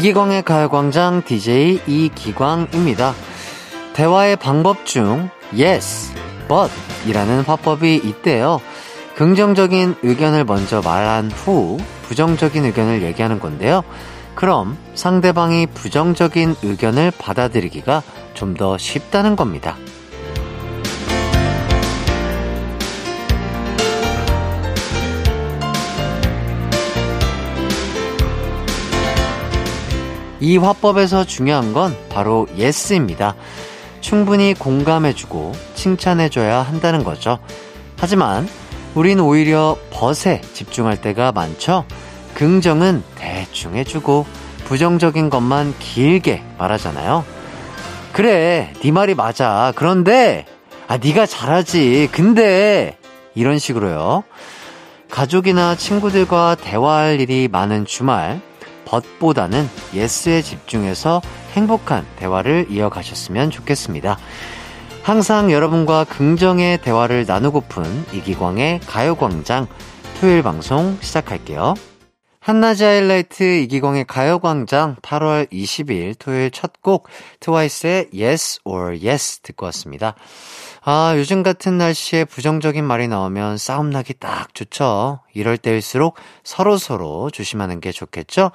이기광의 가요광장 DJ 이기광입니다. 대화의 방법 중 yes, but 이라는 화법이 있대요. 긍정적인 의견을 먼저 말한 후 부정적인 의견을 얘기하는 건데요. 그럼 상대방이 부정적인 의견을 받아들이기가 좀 더 쉽다는 겁니다. 이 화법에서 중요한 건 바로 yes입니다. 충분히 공감해주고 칭찬해줘야 한다는 거죠. 하지만 우린 오히려 벗에 집중할 때가 많죠. 긍정은 대충 해주고 부정적인 것만 길게 말하잖아요. 그래, 네 말이 맞아. 그런데 아 네가 잘하지. 근데 이런 식으로요. 가족이나 친구들과 대화할 일이 많은 주말 벗보다는 예스에 집중해서 행복한 대화를 이어가셨으면 좋겠습니다. 항상 여러분과 긍정의 대화를 나누고픈 이기광의 가요광장 토요일 방송 시작할게요. 한낮의 하이라이트 이기광의 가요광장 8월 20일 토요일 첫 곡 트와이스의 Yes or Yes 듣고 왔습니다. 아, 요즘 같은 날씨에 부정적인 말이 나오면 싸움 나기 딱 좋죠. 이럴 때일수록 서로서로 조심하는 게 좋겠죠?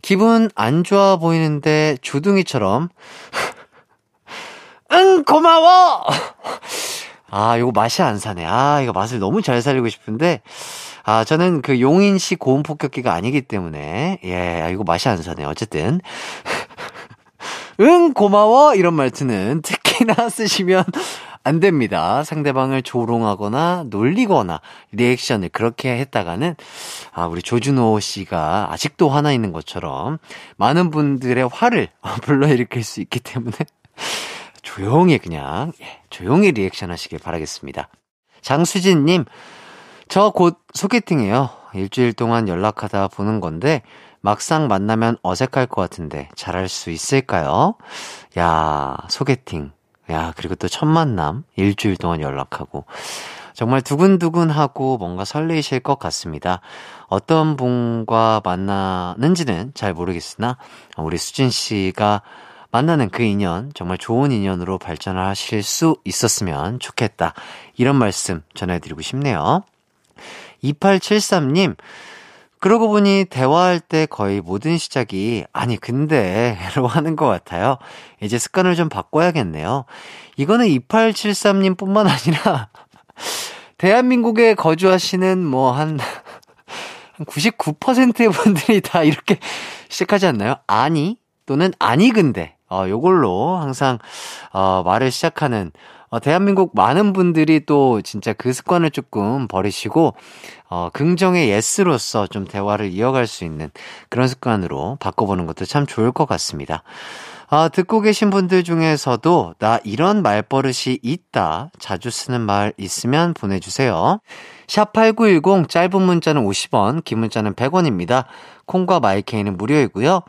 기분 안 좋아 보이는데 주둥이처럼 응 고마워! 아 이거 맛이 안 사네. 아 이거 맛을 너무 잘 살리고 싶은데. 아 저는 그 용인시 고음 폭격기가 아니기 때문에. 예 아, 이거 맛이 안 사네. 어쨌든. 응 고마워! 이런 말투는 특히나 쓰시면 안 됩니다. 상대방을 조롱하거나 놀리거나 리액션을 그렇게 했다가는 아 우리 조준호 씨가 아직도 화나 있는 것처럼 많은 분들의 화를 불러일으킬 수 있기 때문에 조용히 그냥 예, 조용히 리액션 하시길 바라겠습니다. 장수진 님 저 곧 소개팅이에요. 일주일 동안 연락하다 보는 건데 막상 만나면 어색할 것 같은데 잘할 수 있을까요? 야 소개팅 야, 그리고 또 첫 만남, 일주일 동안 연락하고. 정말 두근두근하고 뭔가 설레이실 것 같습니다. 어떤 분과 만나는지는 잘 모르겠으나, 우리 수진 씨가 만나는 그 인연, 정말 좋은 인연으로 발전하실 수 있었으면 좋겠다. 이런 말씀 전해드리고 싶네요. 2873님, 그러고 보니 대화할 때 거의 모든 시작이 아니 근데 로 하는 것 같아요. 이제 습관을 좀 바꿔야겠네요. 이거는 2873님 뿐만 아니라 대한민국에 거주하시는 뭐한 한 99%의 분들이 다 이렇게 시작하지 않나요? 아니 또는 아니 근데 어 요걸로 항상 어 말을 시작하는 어, 대한민국 많은 분들이 또 진짜 그 습관을 조금 버리시고, 어, 긍정의 예스로서 좀 대화를 이어갈 수 있는 그런 습관으로 바꿔보는 것도 참 좋을 것 같습니다. 아, 듣고 계신 분들 중에서도 나 이런 말버릇이 있다. 자주 쓰는 말 있으면 보내주세요. 샵8910 짧은 문자는 50원, 긴 문자는 100원입니다. 콩과 마이케이는 무료이고요.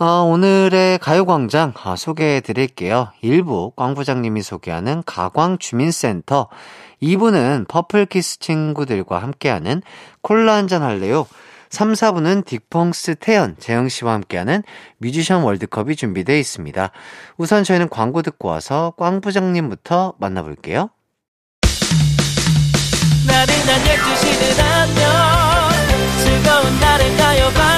어, 오늘의 가요광장 어, 소개해 드릴게요. 1부 꽝부장님이 소개하는 가광주민센터 2부는 퍼플키스 친구들과 함께하는 콜라 한잔 할래요. 3, 4부는 딕펑스 태연, 재영씨와 함께하는 뮤지션 월드컵이 준비되어 있습니다. 우선 저희는 광고 듣고 와서 꽝부장님부터 만나볼게요. 나른한 12시는 안녕 즐거운 날을 가요광장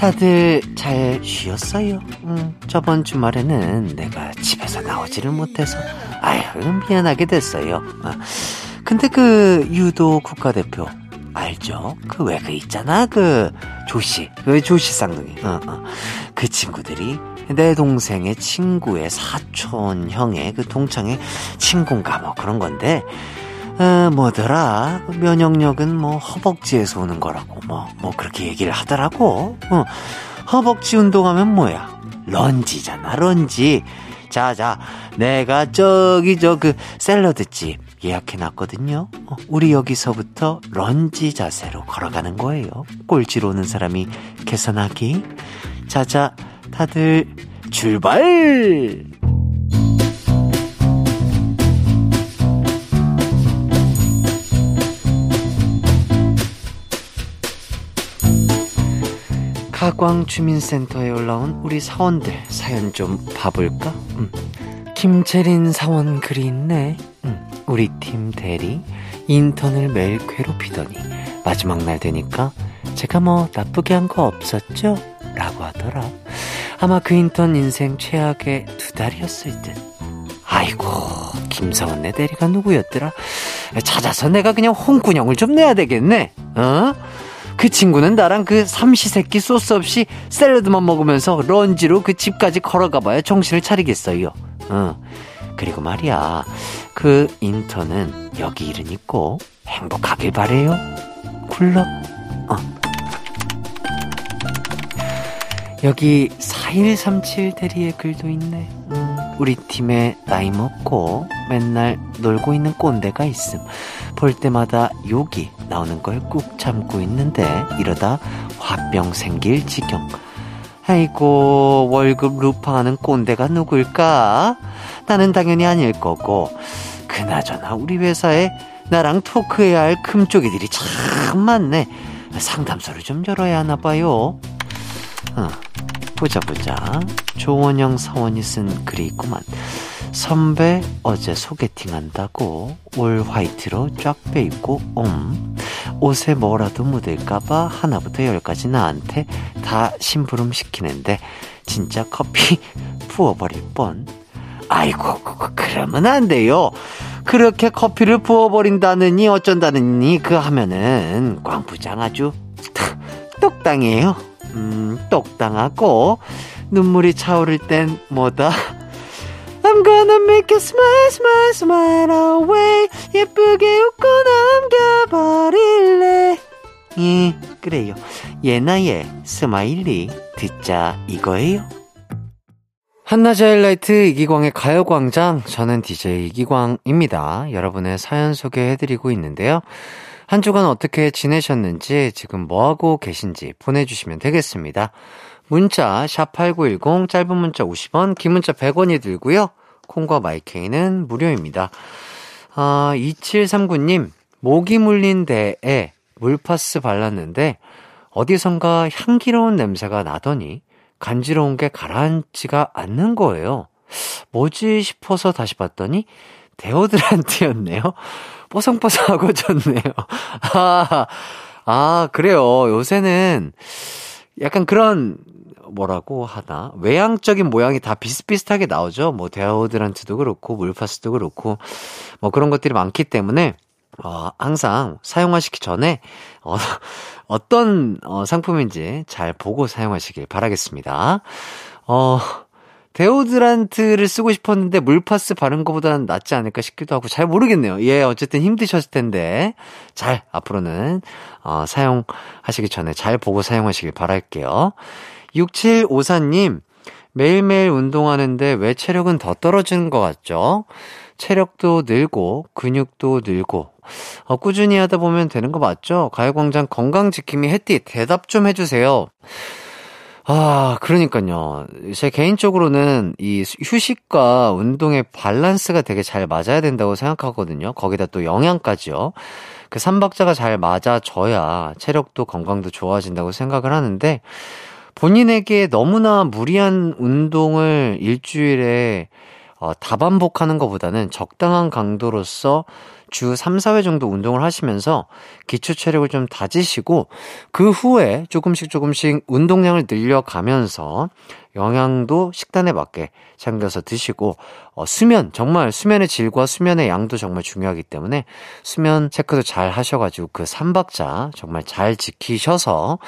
다들 잘 쉬었어요? 음, 저번 주말에는 내가 집에서 나오지를 못해서 아유 미안하게 됐어요. 아, 근데 그 유도 국가대표 알죠? 그 왜그 그 있잖아 그 조씨 그 조씨 쌍둥이 어, 어. 그 친구들이 내 동생의 친구의 사촌 형의 그 동창의 친구인가 뭐 그런 건데 어, 뭐더라? 면역력은 뭐 허벅지에서 오는 거라고 뭐뭐 뭐 그렇게 얘기를 하더라고. 어, 허벅지 운동하면 뭐야? 런지잖아 런지. 자자 내가 저기 저 그 샐러드집 예약해놨거든요. 어, 우리 여기서부터 런지 자세로 걸어가는 거예요. 꼴찌로 오는 사람이 계산하기. 자자 다들 출발 가광주민센터에 올라온 우리 사원들 사연 좀 봐볼까? 음. 김채린 사원 글이 있네. 음. 우리 팀 대리 인턴을 매일 괴롭히더니 마지막 날 되니까 제가 뭐 나쁘게 한 거 없었죠? 라고 하더라. 아마 그 인턴 인생 최악의 두 달이었을 듯. 아이고, 김사원 내 대리가 누구였더라? 찾아서 내가 그냥 홍군형을 좀 내야 되겠네. 어? 그 친구는 나랑 그 삼시세끼 소스 없이 샐러드만 먹으면서 런지로 그 집까지 걸어가봐야 정신을 차리겠어요. 어. 그리고 말이야, 그 인턴은 여기 일은 있고 행복하길 바래요. 굴러. 어. 여기 4137 대리의 글도 있네. 음, 우리 팀에 나이 먹고 맨날 놀고 있는 꼰대가 있음. 볼 때마다 욕이 나오는 걸 꾹 참고 있는데 이러다 화병 생길 지경. 아이고 월급 루팡하는 꼰대가 누굴까? 나는 당연히 아닐 거고 그나저나 우리 회사에 나랑 토크해야 할 금쪽이들이 참 많네. 상담소를 좀 열어야 하나 봐요. 어, 보자 보자. 조원영 사원이 쓴 글이 있구만. 선배 어제 소개팅 한다고 올 화이트로 쫙 빼입고 옴. 옷에 뭐라도 묻을까봐 하나부터 열까지 나한테 다 심부름 시키는데 진짜 커피 부어버릴 뻔. 아이고 그러면 안 돼요. 그렇게 커피를 부어버린다느니 어쩐다느니 그 하면은 광부장 아주 똑당해요. 음 똑당하고 눈물이 차오를 땐 뭐다 I'm gonna make it smile, smile, smile away. 예쁘게 웃고 넘겨버릴래. 예, 그래요. 예나의 Smiley 듣자 이거예요. 한낮의 하이라이트 이기광의 가요광장. 저는 DJ 이기광입니다. 여러분의 사연 소개해드리고 있는데요. 한 주간 어떻게 지내셨는지, 지금 뭐하고 계신지 보내주시면 되겠습니다. 문자 샵8910 짧은 문자 50원 긴 문자 100원이 들고요. 콩과 마이케이는 무료입니다. 아, 2739님 모기 물린 데에 물파스 발랐는데 어디선가 향기로운 냄새가 나더니 간지러운 게 가라앉지가 않는 거예요. 뭐지 싶어서 다시 봤더니 데오드란트였네요. 뽀송뽀송하고 좋네요. 아, 아, 그래요. 요새는 약간 그런 뭐라고 하나 외향적인 모양이 다 비슷비슷하게 나오죠. 뭐 데오드란트도 그렇고 물파스도 그렇고 뭐 그런 것들이 많기 때문에 어, 항상 사용하시기 전에 어, 어떤 어, 상품인지 잘 보고 사용하시길 바라겠습니다. 어, 데오드란트를 쓰고 싶었는데 물파스 바른 것보다는 낫지 않을까 싶기도 하고 잘 모르겠네요. 예, 어쨌든 힘드셨을 텐데 잘 앞으로는 어, 사용하시기 전에 잘 보고 사용하시길 바랄게요. 6754님, 매일매일 운동하는데 왜 체력은 더 떨어지는 것 같죠? 체력도 늘고, 근육도 늘고, 어, 꾸준히 하다 보면 되는 거 맞죠? 가요광장 건강지킴이 햇띠 대답 좀 해주세요. 아, 그러니까요. 제 개인적으로는 이 휴식과 운동의 밸런스가 되게 잘 맞아야 된다고 생각하거든요. 거기다 또 영양까지요. 그 삼박자가 잘 맞아져야 체력도 건강도 좋아진다고 생각을 하는데, 본인에게 너무나 무리한 운동을 일주일에 어, 다반복하는 것보다는 적당한 강도로서 주 3, 4회 정도 운동을 하시면서 기초 체력을 좀 다지시고 그 후에 조금씩 조금씩 운동량을 늘려가면서 영양도 식단에 맞게 챙겨서 드시고 어, 수면 정말 수면의 질과 수면의 양도 정말 중요하기 때문에 수면 체크도 잘 하셔가지고 그 3박자 정말 잘 지키셔서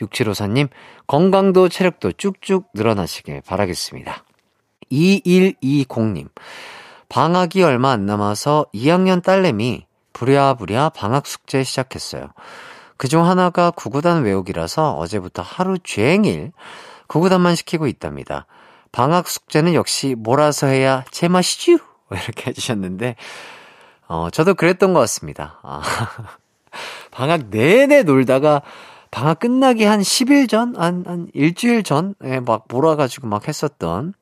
6754님 건강도 체력도 쭉쭉 늘어나시길 바라겠습니다. 2120님 방학이 얼마 안 남아서 2학년 딸내미 부랴부랴 방학 숙제 시작했어요. 그중 하나가 구구단 외우기라서 어제부터 하루 종일 구구단만 시키고 있답니다. 방학 숙제는 역시 몰아서 해야 제맛이쥬! 이렇게 해주셨는데, 어, 저도 그랬던 것 같습니다. 아, 방학 내내 놀다가 방학 끝나기 한 10일 전? 한, 한 일주일 전에 막 몰아가지고 막 했었던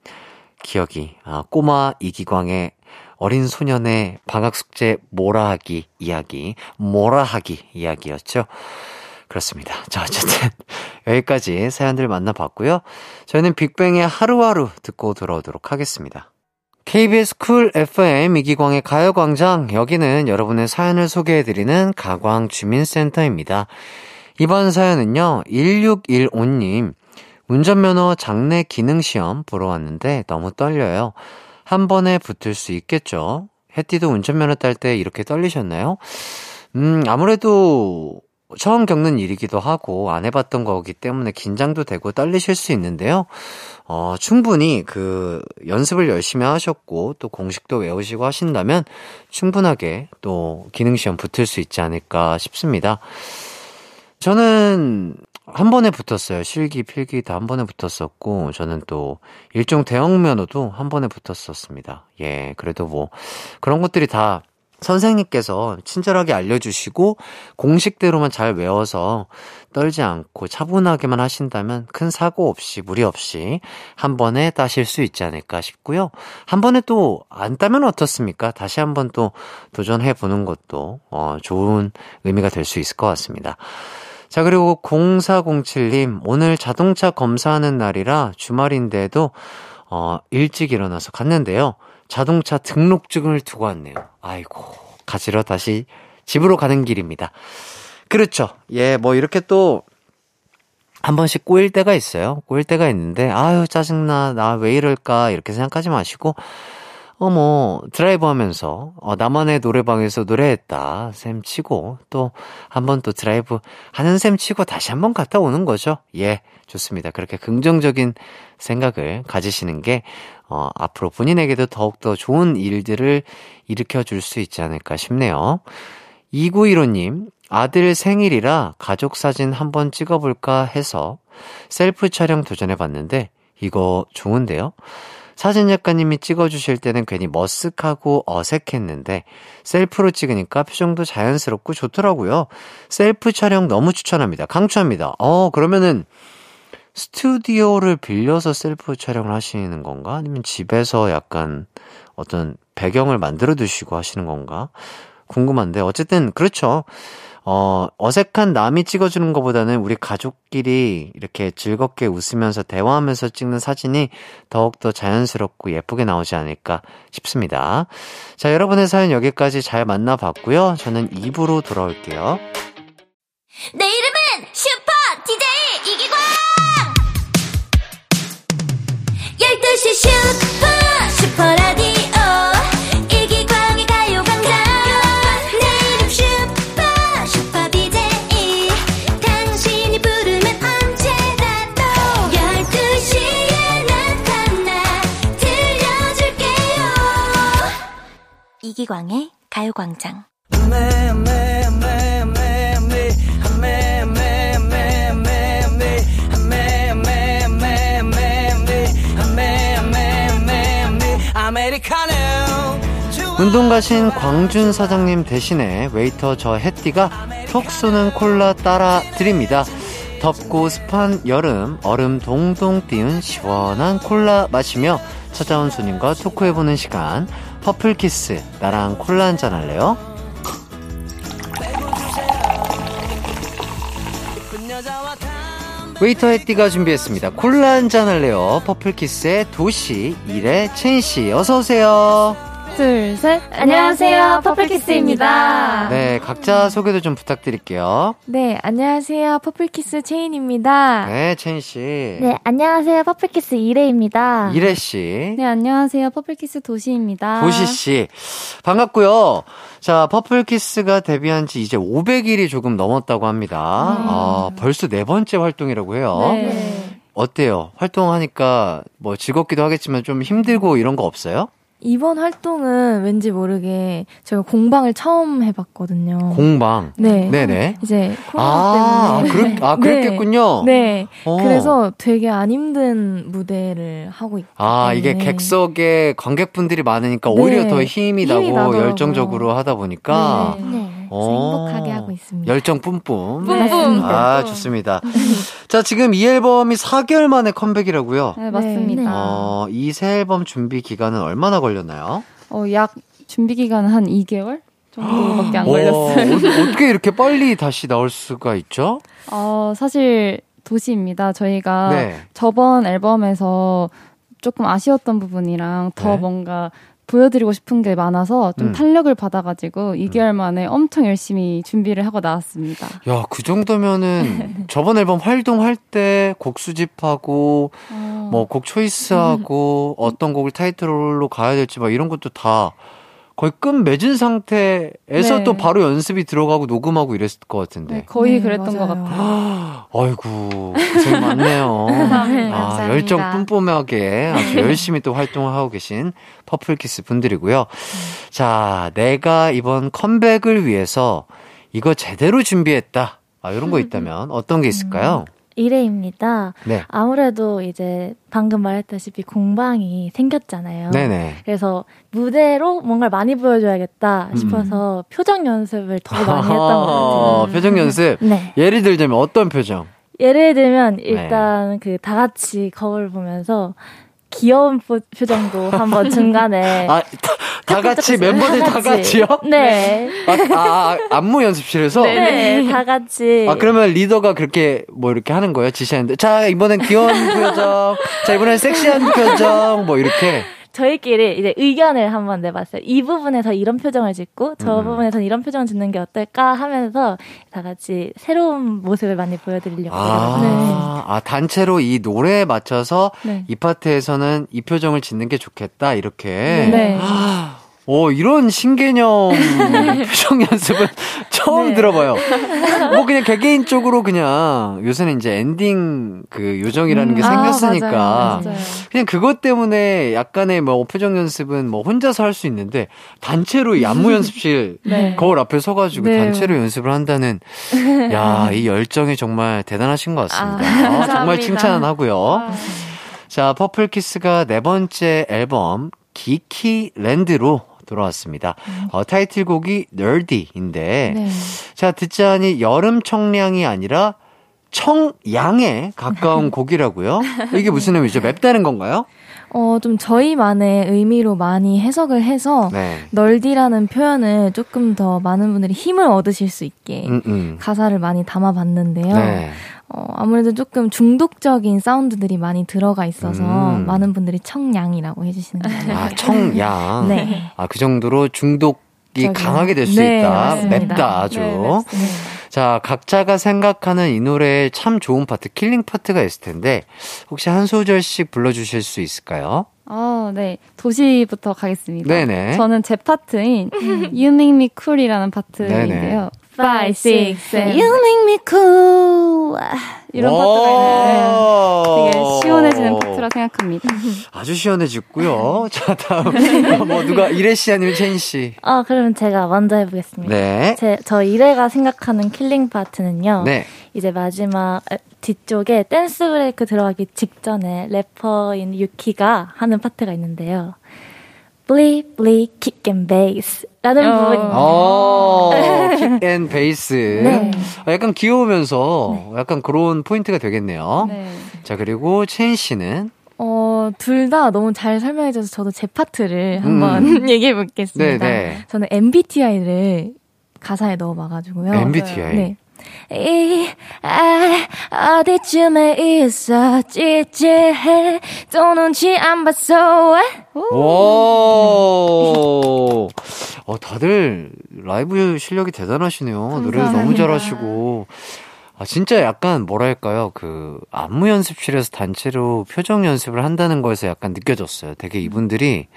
기억이, 아, 꼬마 이기광의 어린 소년의 방학 숙제 몰아하기 이야기, 몰아하기 이야기였죠. 그렇습니다. 자, 어쨌든 여기까지 사연들 만나봤고요. 저희는 빅뱅의 하루하루 듣고 돌아오도록 하겠습니다. KBS 쿨 FM 이기광의 가요광장 여기는 여러분의 사연을 소개해드리는 가광 주민센터입니다. 이번 사연은요 1615님 운전면허 장내 기능시험 보러 왔는데 너무 떨려요. 한 번에 붙을 수 있겠죠? 해띠도 운전면허 딸 때 이렇게 떨리셨나요? 음, 아무래도 처음 겪는 일이기도 하고 안 해봤던 거기 때문에 긴장도 되고 떨리실 수 있는데요. 어, 충분히 그 연습을 열심히 하셨고 또 공식도 외우시고 하신다면 충분하게 또 기능시험 붙을 수 있지 않을까 싶습니다. 저는 한 번에 붙었어요. 실기, 필기 다 한 번에 붙었었고, 저는 또 일종 대형 면허도 한 번에 붙었었습니다. 예, 그래도 뭐, 그런 것들이 다 선생님께서 친절하게 알려주시고, 공식대로만 잘 외워서 떨지 않고 차분하게만 하신다면 큰 사고 없이, 무리 없이 한 번에 따실 수 있지 않을까 싶고요. 한 번에 또 안 따면 어떻습니까? 다시 한 번 또 도전해보는 것도, 어, 좋은 의미가 될 수 있을 것 같습니다. 자, 그리고 0407님, 오늘 자동차 검사하는 날이라 주말인데도, 어, 일찍 일어나서 갔는데요. 자동차 등록증을 두고 왔네요. 아이고, 가지러 다시 집으로 가는 길입니다. 그렇죠. 예, 뭐 이렇게 또, 한 번씩 꼬일 때가 있어요. 꼬일 때가 있는데, 아유, 짜증나. 나 왜 이럴까. 이렇게 생각하지 마시고, 어머, 드라이브 하면서, 어, 나만의 노래방에서 노래했다. 셈 치고, 또, 한번 또 드라이브 하는 셈 치고 다시 한번 갔다 오는 거죠. 예, 좋습니다. 그렇게 긍정적인 생각을 가지시는 게, 어, 앞으로 본인에게도 더욱더 좋은 일들을 일으켜 줄 수 있지 않을까 싶네요. 2915님, 아들 생일이라 가족 사진 한번 찍어볼까 해서 셀프 촬영 도전해봤는데, 이거 좋은데요? 사진 작가님이 찍어주실 때는 괜히 머쓱하고 어색했는데 셀프로 찍으니까 표정도 자연스럽고 좋더라고요. 셀프 촬영 너무 추천합니다. 강추합니다. 어, 그러면은 스튜디오를 빌려서 셀프 촬영을 하시는 건가? 아니면 집에서 약간 어떤 배경을 만들어 두시고 하시는 건가? 궁금한데 어쨌든 그렇죠. 어, 어색한 남이 찍어주는 것보다는 우리 가족끼리 이렇게 즐겁게 웃으면서 대화하면서 찍는 사진이 더욱더 자연스럽고 예쁘게 나오지 않을까 싶습니다. 자, 여러분의 사연 여기까지 잘 만나봤고요. 저는 2부로 돌아올게요. 내 이름은 슈퍼 DJ 이기광! 12시 슈 이기광의 가요광장 운동 가신 광준 사장님 대신에 웨이터 저 해띠가 톡 쏘는 콜라 따라 드립니다. 덥고 습한 여름 얼음 동동 띄운 시원한 콜라 마시며 찾아온 손님과 토크해보는 시간 퍼플키스 나랑 콜라 한잔 할래요? 웨이터 해띠가 준비했습니다. 콜라 한잔 할래요? 퍼플키스의 도시 이레 채인씨 어서오세요. 둘, 셋. 안녕하세요. 퍼플키스입니다. 네, 각자 소개도 좀 부탁드릴게요. 네, 안녕하세요. 퍼플키스 채인입니다. 네, 채인 씨. 네, 안녕하세요. 퍼플키스 이레입니다. 이레 씨. 네, 안녕하세요. 퍼플키스 도시입니다. 도시 씨. 반갑고요. 자, 퍼플키스가 데뷔한 지 이제 500일이 조금 넘었다고 합니다. 아, 벌써 네 번째 활동이라고 해요. 네. 어때요? 활동하니까 뭐 즐겁기도 하겠지만 좀 힘들고 이런 거 없어요? 이번 활동은 왠지 모르게 제가 공방을 처음 해봤거든요. 공방. 네. 네네. 이제 코로나 아, 때문에. 그렇, 아, 그랬겠군요. 네. 네. 어. 그래서 되게 안 힘든 무대를 하고 있고. 아, 이게 객석에 관객분들이 많으니까 오히려 네. 더 힘이 힘이 나고 나더라고요. 열정적으로 하다 보니까 네. 네. 어, 행복하게 하고 있습니다. 열정 뿜뿜. 뿜뿜. 아, 좋습니다. 자, 지금 이 앨범이 4개월 만에 컴백이라고요. 네, 맞습니다. 네. 어, 이 새 앨범 준비 기간은 얼마나 걸렸나요? 어, 약 준비 기간은 한 2개월 정도밖에 안 와, 걸렸어요. 어, 어떻게 이렇게 빨리 다시 나올 수가 있죠? 어, 사실 도시입니다. 저희가 네. 저번 앨범에서 조금 아쉬웠던 부분이랑 더 네. 뭔가 보여드리고 싶은 게 많아서 좀 음. 탄력을 받아가지고 2개월 만에 엄청 열심히 준비를 하고 나왔습니다. 야, 그 정도면은 저번 앨범 활동할 때 곡 수집하고 어, 뭐곡 초이스하고 어떤 곡을 타이틀로 가야 될지 막 이런 것도 다 거의 끝 맺은 상태에서 네. 또 바로 연습이 들어가고 녹음하고 이랬을 것 같은데. 네, 거의 네, 그랬던 것 맞아요. 같아요. 아이고, 고생 많네요. 아. 열정 뿜뿜하게 아주 열심히 또 활동을 하고 계신 퍼플키스 분들이고요. 자, 내가 이번 컴백을 위해서 이거 제대로 준비했다. 아, 이런 거 있다면 어떤 게 있을까요? 이레입니다. 네. 아무래도 이제 방금 말했다시피 공방이 생겼잖아요. 네네. 그래서 무대로 뭔가를 많이 보여줘야겠다 싶어서 표정 연습을 더 많이 했던 것 어, 같아요. 표정 연습. 네. 예를 들자면 어떤 표정? 예를 들면 일단 그다 같이 거울 보면서 귀여운 표- 표정도 한번 중간에 아, 다, 다 같이 멤버들 다 같이요? 네. 아, 아, 아, 안무 연습실에서? 네, 다 같이 아, 그러면 리더가 그렇게 뭐 이렇게 하는 거예요? 지시하는데. 자, 이번엔 귀여운 표정. 자, 이번엔 섹시한 표정. 뭐 이렇게. 저희끼리 이제 의견을 한번 내봤어요. 이 부분에서 이런 표정을 짓고 저 음. 부분에서는 이런 표정을 짓는 게 어떨까 하면서 다 같이 새로운 모습을 많이 보여드리려고 해요. 네. 아, 아, 단체로 이 노래에 맞춰서 네. 이 파트에서는 이 표정을 짓는 게 좋겠다. 이렇게. 네. 오, 이런 신개념 표정 연습은 처음 네. 들어봐요. 뭐 그냥 개개인적으로 그냥 요새는 이제 엔딩 그 요정이라는 게 음, 아, 생겼으니까 맞아요. 맞아요. 그냥 그것 때문에 약간의 뭐 표정 연습은 뭐 혼자서 할 수 있는데 단체로 이 안무 연습실 네. 거울 앞에 서가지고 네. 단체로 연습을 한다는 야, 이 열정이 정말 대단하신 것 같습니다. 아, 아, 정말. 칭찬하고요. 자, 퍼플키스가 네 번째 앨범 Geekyland로 돌아왔습니다. 어, 타이틀곡이 Nerdy인데 네. 자 듣자니 여름 청량이 아니라 청양에 가까운 곡이라고요? 이게 무슨 의미죠? 맵다는 건가요? 어, 좀 저희만의 의미로 많이 해석을 해서 네. Nerdy라는 표현을 조금 더 많은 분들이 힘을 얻으실 수 있게 음, 음. 가사를 많이 담아봤는데요. 네. 어, 아무래도 조금 중독적인 사운드들이 많이 들어가 있어서 음. 많은 분들이 청양이라고 해주시는 거예요. 아, 청양. 네. 아, 그 정도로 중독이 저기요. 강하게 될수 네, 있다. 맞습니다. 맵다, 아주. 네. 자, 각자가 생각하는 이 노래의 참 좋은 파트, killing 파트가 있을 텐데, 혹시 한 소절씩 불러주실 수 있을까요? 어, 네. 도시부터 가겠습니다. 네네. 저는 제 파트인 You Make Me Cool이라는 파트인데요. Five, six, seven. You make me cool. 이런 파트가 있는데 되게 시원해지는 파트라 생각합니다. 아주 시원해졌고요. 자, 다음. 뭐, 누가, 이레 씨 아니면 채인 씨. 아, 그러면 제가 먼저 해보겠습니다. 네. 제, 저 이레가 생각하는 killing 파트는요. 네. 이제 마지막 에, 뒤쪽에 댄스 브레이크 들어가기 직전에 래퍼인 유키가 하는 파트가 있는데요. Bully bully kick and bass라는 어. 부분입니다. 어, kick and bass. 네. 어, 약간 귀여우면서 약간 그런 포인트가 되겠네요. 네. 자, 그리고 채인 씨는 어, 둘 다 너무 잘 설명해줘서 저도 제 파트를 한번 얘기해 보겠습니다. 음. 네네. 저는 MBTI를 가사에 넣어봐가지고요. MBTI. 네. 이, 아, 어디쯤에 있어, 찌찌해, 또 눈치 안 봤어. 오. 어, 다들 라이브 실력이 대단하시네요. 노래 너무 감사합니다. 잘하시고. 아, 진짜 약간 뭐랄까요. 그, 안무 연습실에서 단체로 표정 연습을 한다는 거에서 약간 느껴졌어요. 되게 이분들이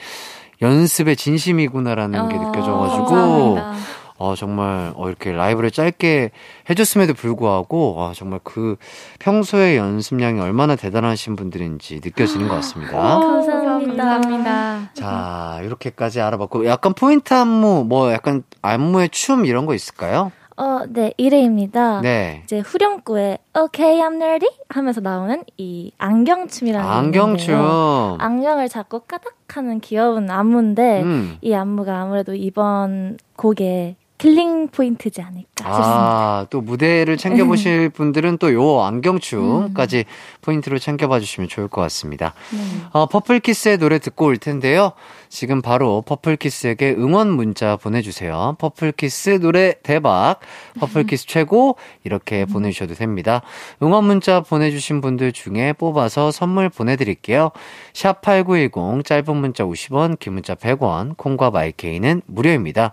연습에 진심이구나라는 게 어, 느껴져가지고. 감사합니다. 어, 정말, 어, 이렇게 라이브를 짧게 해줬음에도 불구하고, 아, 정말 그 평소에 연습량이 얼마나 대단하신 분들인지 느껴지는 것 같습니다. 감사합니다. 감사합니다. 자, 이렇게까지 알아봤고, 약간 포인트 안무, 뭐 약간 안무의 춤 이런 거 있을까요? 어, 네, 이레입니다. 네. 이제 후렴구에 Okay, I'm nerdy 하면서 나오는 이 안경춤이라는 게 안경춤. 안경을 잡고 까닥 하는 귀여운 안무인데 음. 이 안무가 아무래도 이번 곡의 killing 포인트지 않을까 싶습니다. 아, 또 무대를 챙겨보실 분들은 또 요 안경춤까지 포인트로 챙겨봐 주시면 좋을 것 같습니다. 어, 퍼플키스의 노래 듣고 올 텐데요. 지금 바로 퍼플키스에게 응원 문자 보내주세요. 퍼플키스 노래 대박, 퍼플키스 최고, 이렇게 보내주셔도 됩니다. 응원 문자 보내주신 분들 중에 뽑아서 선물 보내드릴게요. 샵 8910, 짧은 문자 50원, 긴 문자 100원, 콩과 마이케이는 무료입니다.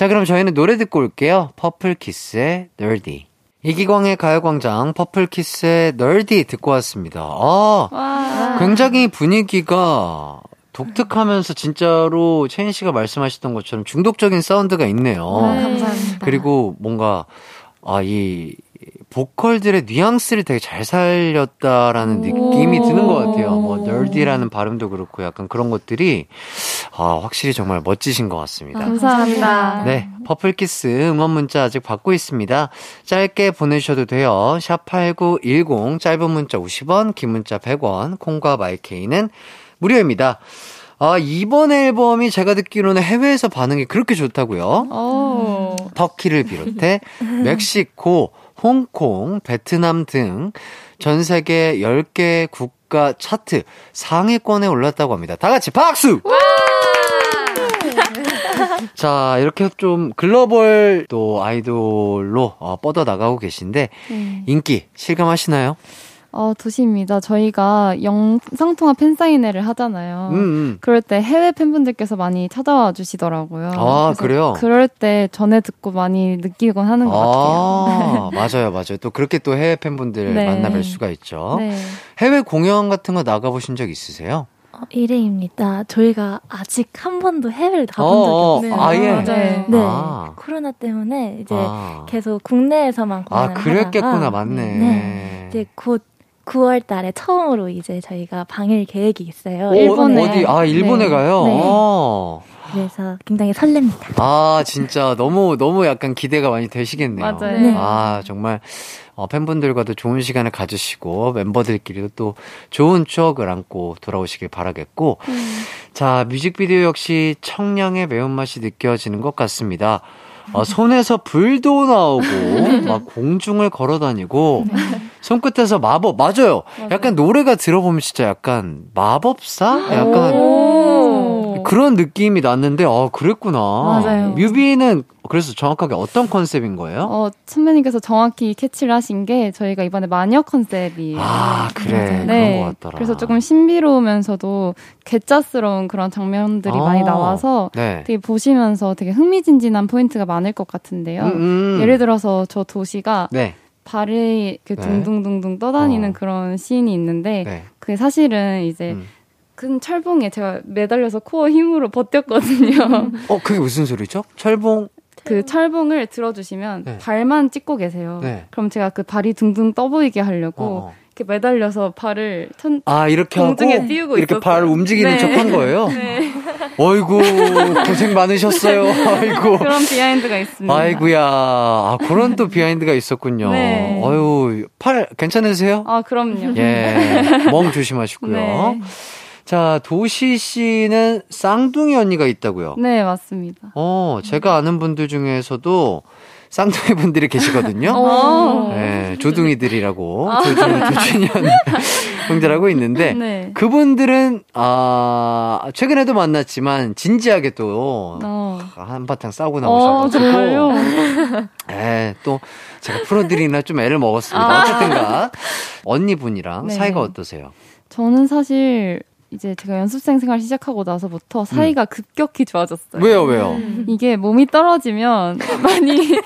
자, 그럼 저희는 노래 듣고 올게요. 퍼플키스의 Nerdy. 이기광의 가요광장 퍼플키스의 Nerdy 듣고 왔습니다. 아, 와. 굉장히 분위기가 독특하면서 진짜로 채인 씨가 말씀하셨던 것처럼 중독적인 사운드가 있네요. 감사합니다. 그리고 뭔가 아, 이 보컬들의 뉘앙스를 되게 잘 살렸다라는 느낌이 드는 것 같아요. 뭐 Nerdy라는 발음도 그렇고 약간 그런 것들이 아, 확실히 정말 멋지신 것 같습니다. 감사합니다. 네, 퍼플키스 응원 문자 아직 받고 있습니다. 짧게 보내주셔도 돼요. 샵8910 짧은 문자 50원, 긴 문자 100원, 콩과 마이케이는 무료입니다. 아, 이번 앨범이 제가 듣기로는 해외에서 반응이 그렇게 좋다고요. 오. 터키를 비롯해 멕시코, 홍콩, 베트남 등 전 세계 10개 국가 차트 상위권에 올랐다고 합니다. 다 같이 박수! 자, 이렇게 좀 글로벌 또 아이돌로 어, 뻗어 나가고 계신데 네. 인기 실감하시나요? 어, 도시입니다. 저희가 영상통화 팬사인회를 하잖아요. 음, 음. 그럴 때 해외 팬분들께서 많이 찾아와 주시더라고요. 아, 그래요? 그럴 때 전에 듣고 많이 느끼곤 하는 것 같아요. 아, 맞아요, 맞아요. 또 그렇게 또 해외 팬분들 네. 만나뵐 수가 있죠. 네. 해외 공연 같은 거 나가보신 적 있으세요? 어, 1회입니다. 저희가 아직 한 번도 해외를 가본 어, 적이 어, 없어요. 아 예? 맞아요. 네. 아. 코로나 때문에 이제 아. 계속 국내에서만 아, 공연을 그랬겠구나, 하다가 맞네. 네. 이제 곧 9월 달에 처음으로 이제 저희가 방일 계획이 있어요. 어, 일본에. 어디? 아, 일본에 네. 가요? 네. 어. 그래서 굉장히 설렙니다. 아, 진짜 너무, 너무 약간 기대가 많이 되시겠네요. 맞아요. 네. 아, 정말, 어, 팬분들과도 좋은 시간을 가지시고, 멤버들끼리도 또 좋은 추억을 안고 돌아오시길 바라겠고, 자, 뮤직비디오 역시 청량의 매운맛이 느껴지는 것 같습니다. 어, 손에서 불도 나오고, 막 공중을 걸어 다니고, 손끝에서 마법, 맞아요. 약간 노래가 들어보면 진짜 약간 마법사? 약간 오. 그런 느낌이 났는데, 어, 그랬구나. 맞아요. 뮤비는 그래서 정확하게 어떤 컨셉인 거예요? 어, 선배님께서 정확히 캐치를 하신 게 저희가 이번에 마녀 컨셉이에요. 아, 그래. 네. 그런 것 같더라. 그래서 조금 신비로우면서도 괴짜스러운 그런 장면들이 아, 많이 나와서 네. 되게 보시면서 되게 흥미진진한 포인트가 많을 것 같은데요. 음, 음. 예를 들어서 저 도시가 네. 발이 그 네. 둥둥둥둥 떠다니는 어. 그런 씬이 있는데 네. 그게 사실은 이제 음. 큰 철봉에 제가 매달려서 코어 힘으로 버텼거든요. 어, 그게 무슨 소리죠? 철봉. 그 철봉을 들어주시면 네. 발만 찍고 계세요. 네. 그럼 제가 그 발이 둥둥 떠 보이게 하려고 어, 어. 이렇게 매달려서 발을 천, 아, 이렇게 하고 공중에 띄우고 이렇게 있었어요. 발 움직이는 네. 척한 거예요? 네. 어이구, 고생 많으셨어요. 아이고. 그런 behind가 있습니다. 아이구야. 아, 그런 또 behind가 있었군요. 네. 어유 팔 괜찮으세요? 아 그럼요. 예. 멍 조심하시고요. 네. 자, 도시 씨는 쌍둥이 언니가 있다고요. 네 맞습니다. 어, 제가 아는 분들 중에서도 쌍둥이 분들이 계시거든요. 어. 네, 조둥이들이라고 조준, 조준현 형들하고 있는데 네. 그분들은 아 최근에도 만났지만 진지하게 또 어. 한바탕 싸우고 어, 나오셔가지고? 예, 또 제가 프로들이나 좀 애를 먹었습니다. 어쨌든가 언니분이랑 네. 사이가 어떠세요? 저는 사실 이제 제가 연습생 생활 시작하고 나서부터 사이가 급격히 좋아졌어요. 음. 왜요, 왜요? 이게 몸이 떨어지면 많이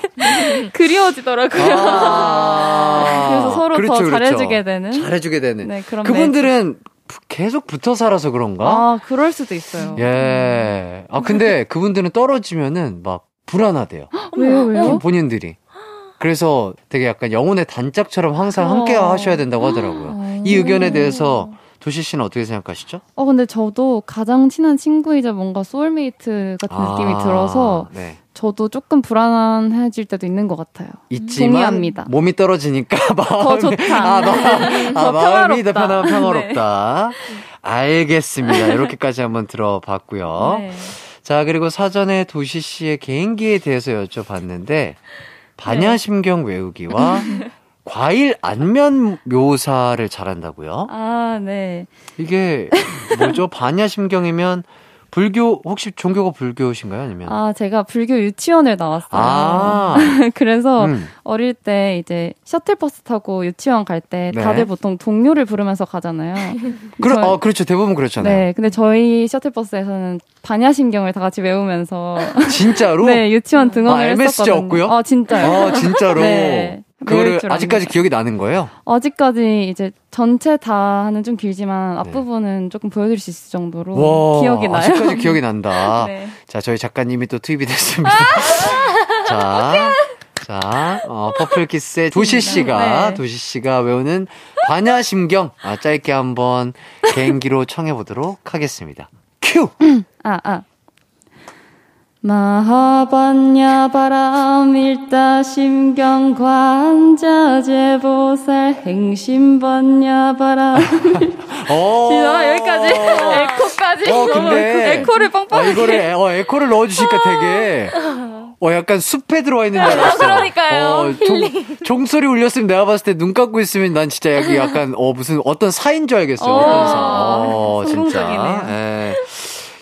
그리워지더라고요. 아, 그래서 서로 그렇죠, 더 그렇죠. 잘해주게 되는. 잘해주게 되는. 네, 그런 그분들은 부- 계속 붙어 살아서 그런가? 아, 그럴 수도 있어요. 예. 아, 근데 그분들은 떨어지면은 막 불안하대요. 왜요, 왜요? 본인들이. 그래서 되게 약간 영혼의 단짝처럼 항상 함께 어. 하셔야 된다고 하더라고요. 이 의견에 대해서 도시 씨는 어떻게 생각하시죠? 어, 근데 저도 가장 친한 친구이자 뭔가 소울메이트 같은 느낌이 들어서 네. 저도 조금 불안해질 때도 있는 것 같아요. 있지만 동의합니다. 몸이 떨어지니까 마음이 좋다. 아, 너, 아, 더 마음이 더. 편하, 평화롭다. 알겠습니다. 이렇게까지 한번 들어봤고요. 네. 자, 그리고 사전에 도시 씨의 개인기에 대해서 여쭤봤는데 반야심경 외우기와 과일 안면 묘사를 잘한다고요? 아, 네. 이게 뭐죠? 반야심경이면 불교 혹시 종교가 불교신가요? 아니면 아, 제가 불교 유치원을 나왔어요. 아, 그래서 음. 어릴 때 이제 셔틀버스 타고 유치원 갈때 네. 다들 보통 동료를 부르면서 가잖아요. 그러, 저희- 어, 그렇죠. 대부분 그렇잖아요. 네, 근데 저희 셔틀버스에서는 반야심경을 다 같이 외우면서 진짜로? 네 유치원 등원을 아, MSG 했었거든요. 없고요? 어 진짜요? 어, 진짜로. 네. 그거를 줄 아직까지. 기억이 나는 거예요? 아직까지 이제 전체 다는 좀 네. 길지만 앞부분은 조금 보여드릴 수 있을 정도로 와, 기억이 나요. 아직까지 기억이 난다. 네. 자, 저희 작가님이 또 투입이 됐습니다. 자, 자, 어, 퍼플키스의 도시 씨가, 네. 도시 씨가 외우는 반야심경, 아, 짧게 한번 개인기로 청해보도록 하겠습니다. 큐! 아, 아. 마하반야 바람 일다 심경 관자 제보살 행심반야 바람 어, 진짜 여기까지 에코까지 어, 근데. 에코, 를 빵빵 어, 이거를, 에- 어, 에코를 넣어주시니까 되게, 어, 약간 숲에 들어와 있는 줄 알았어. 그러니까요. 어, 종, 종소리 울렸으면 내가 봤을 때 눈 감고 있으면 난 진짜 여기 약간, 어, 무슨 어떤 사인 줄 알겠어요. 어, 어떤 사. 어, 진짜. 성공적이네요. 예.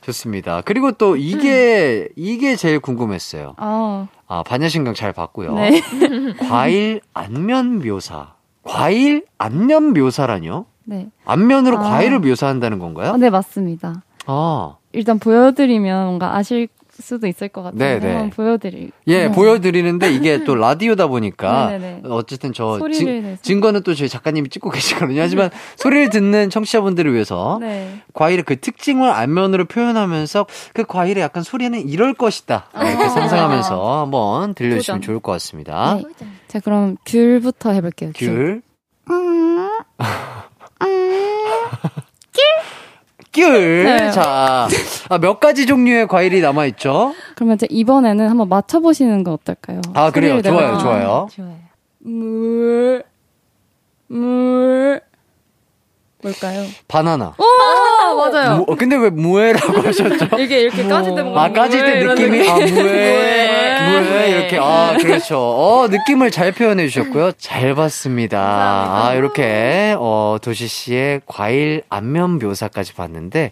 좋습니다. 그리고 또 이게, 이게 제일 궁금했어요. 아, 아, 반야신경 잘 봤고요. 네. 과일 안면 묘사. 과일 안면 묘사라뇨? 네. 안면으로 아. 과일을 묘사한다는 건가요? 어, 네, 맞습니다. 아. 일단 보여드리면 뭔가 아실 수도 있을 것 같은데 네, 네. 한번 보여드릴. 예, 네. 보여드리는데 이게 또 라디오다 보니까 네네네. 어쨌든 저 소리를 증, 내서. 증거는 또 저희 작가님이 찍고 계시거든요. 하지만 소리를 듣는 청취자분들을 위해서 네. 과일의 그 특징을 안면으로 표현하면서 그 과일의 약간 소리는 이럴 것이다. 이렇게 상상하면서 한번 들려주시면 아. 좋을 것 같습니다. 네. 자, 그럼 귤부터 해볼게요. 귤. 귤. 귤. 네. 자, 아, 몇 가지 종류의 과일이 남아 있죠? 그러면 이제 이번에는 한번 맞춰보시는 거 어떨까요? 아, 그래요. 좋아요. 좋아요. 좋아요. 물, 물. 뭘까요? 바나나. 아, 맞아요. 무- 근데 왜 무에라고 하셨죠? 이게 이렇게 까질 때 뭔가 아, 까질 때 느낌이, 아, 무에, 무에. 이렇게, 아, 그렇죠. 어, 느낌을 잘 표현해 주셨고요. 잘 봤습니다. 아, 이렇게, 어, 도시 씨의 과일 안면 묘사까지 봤는데,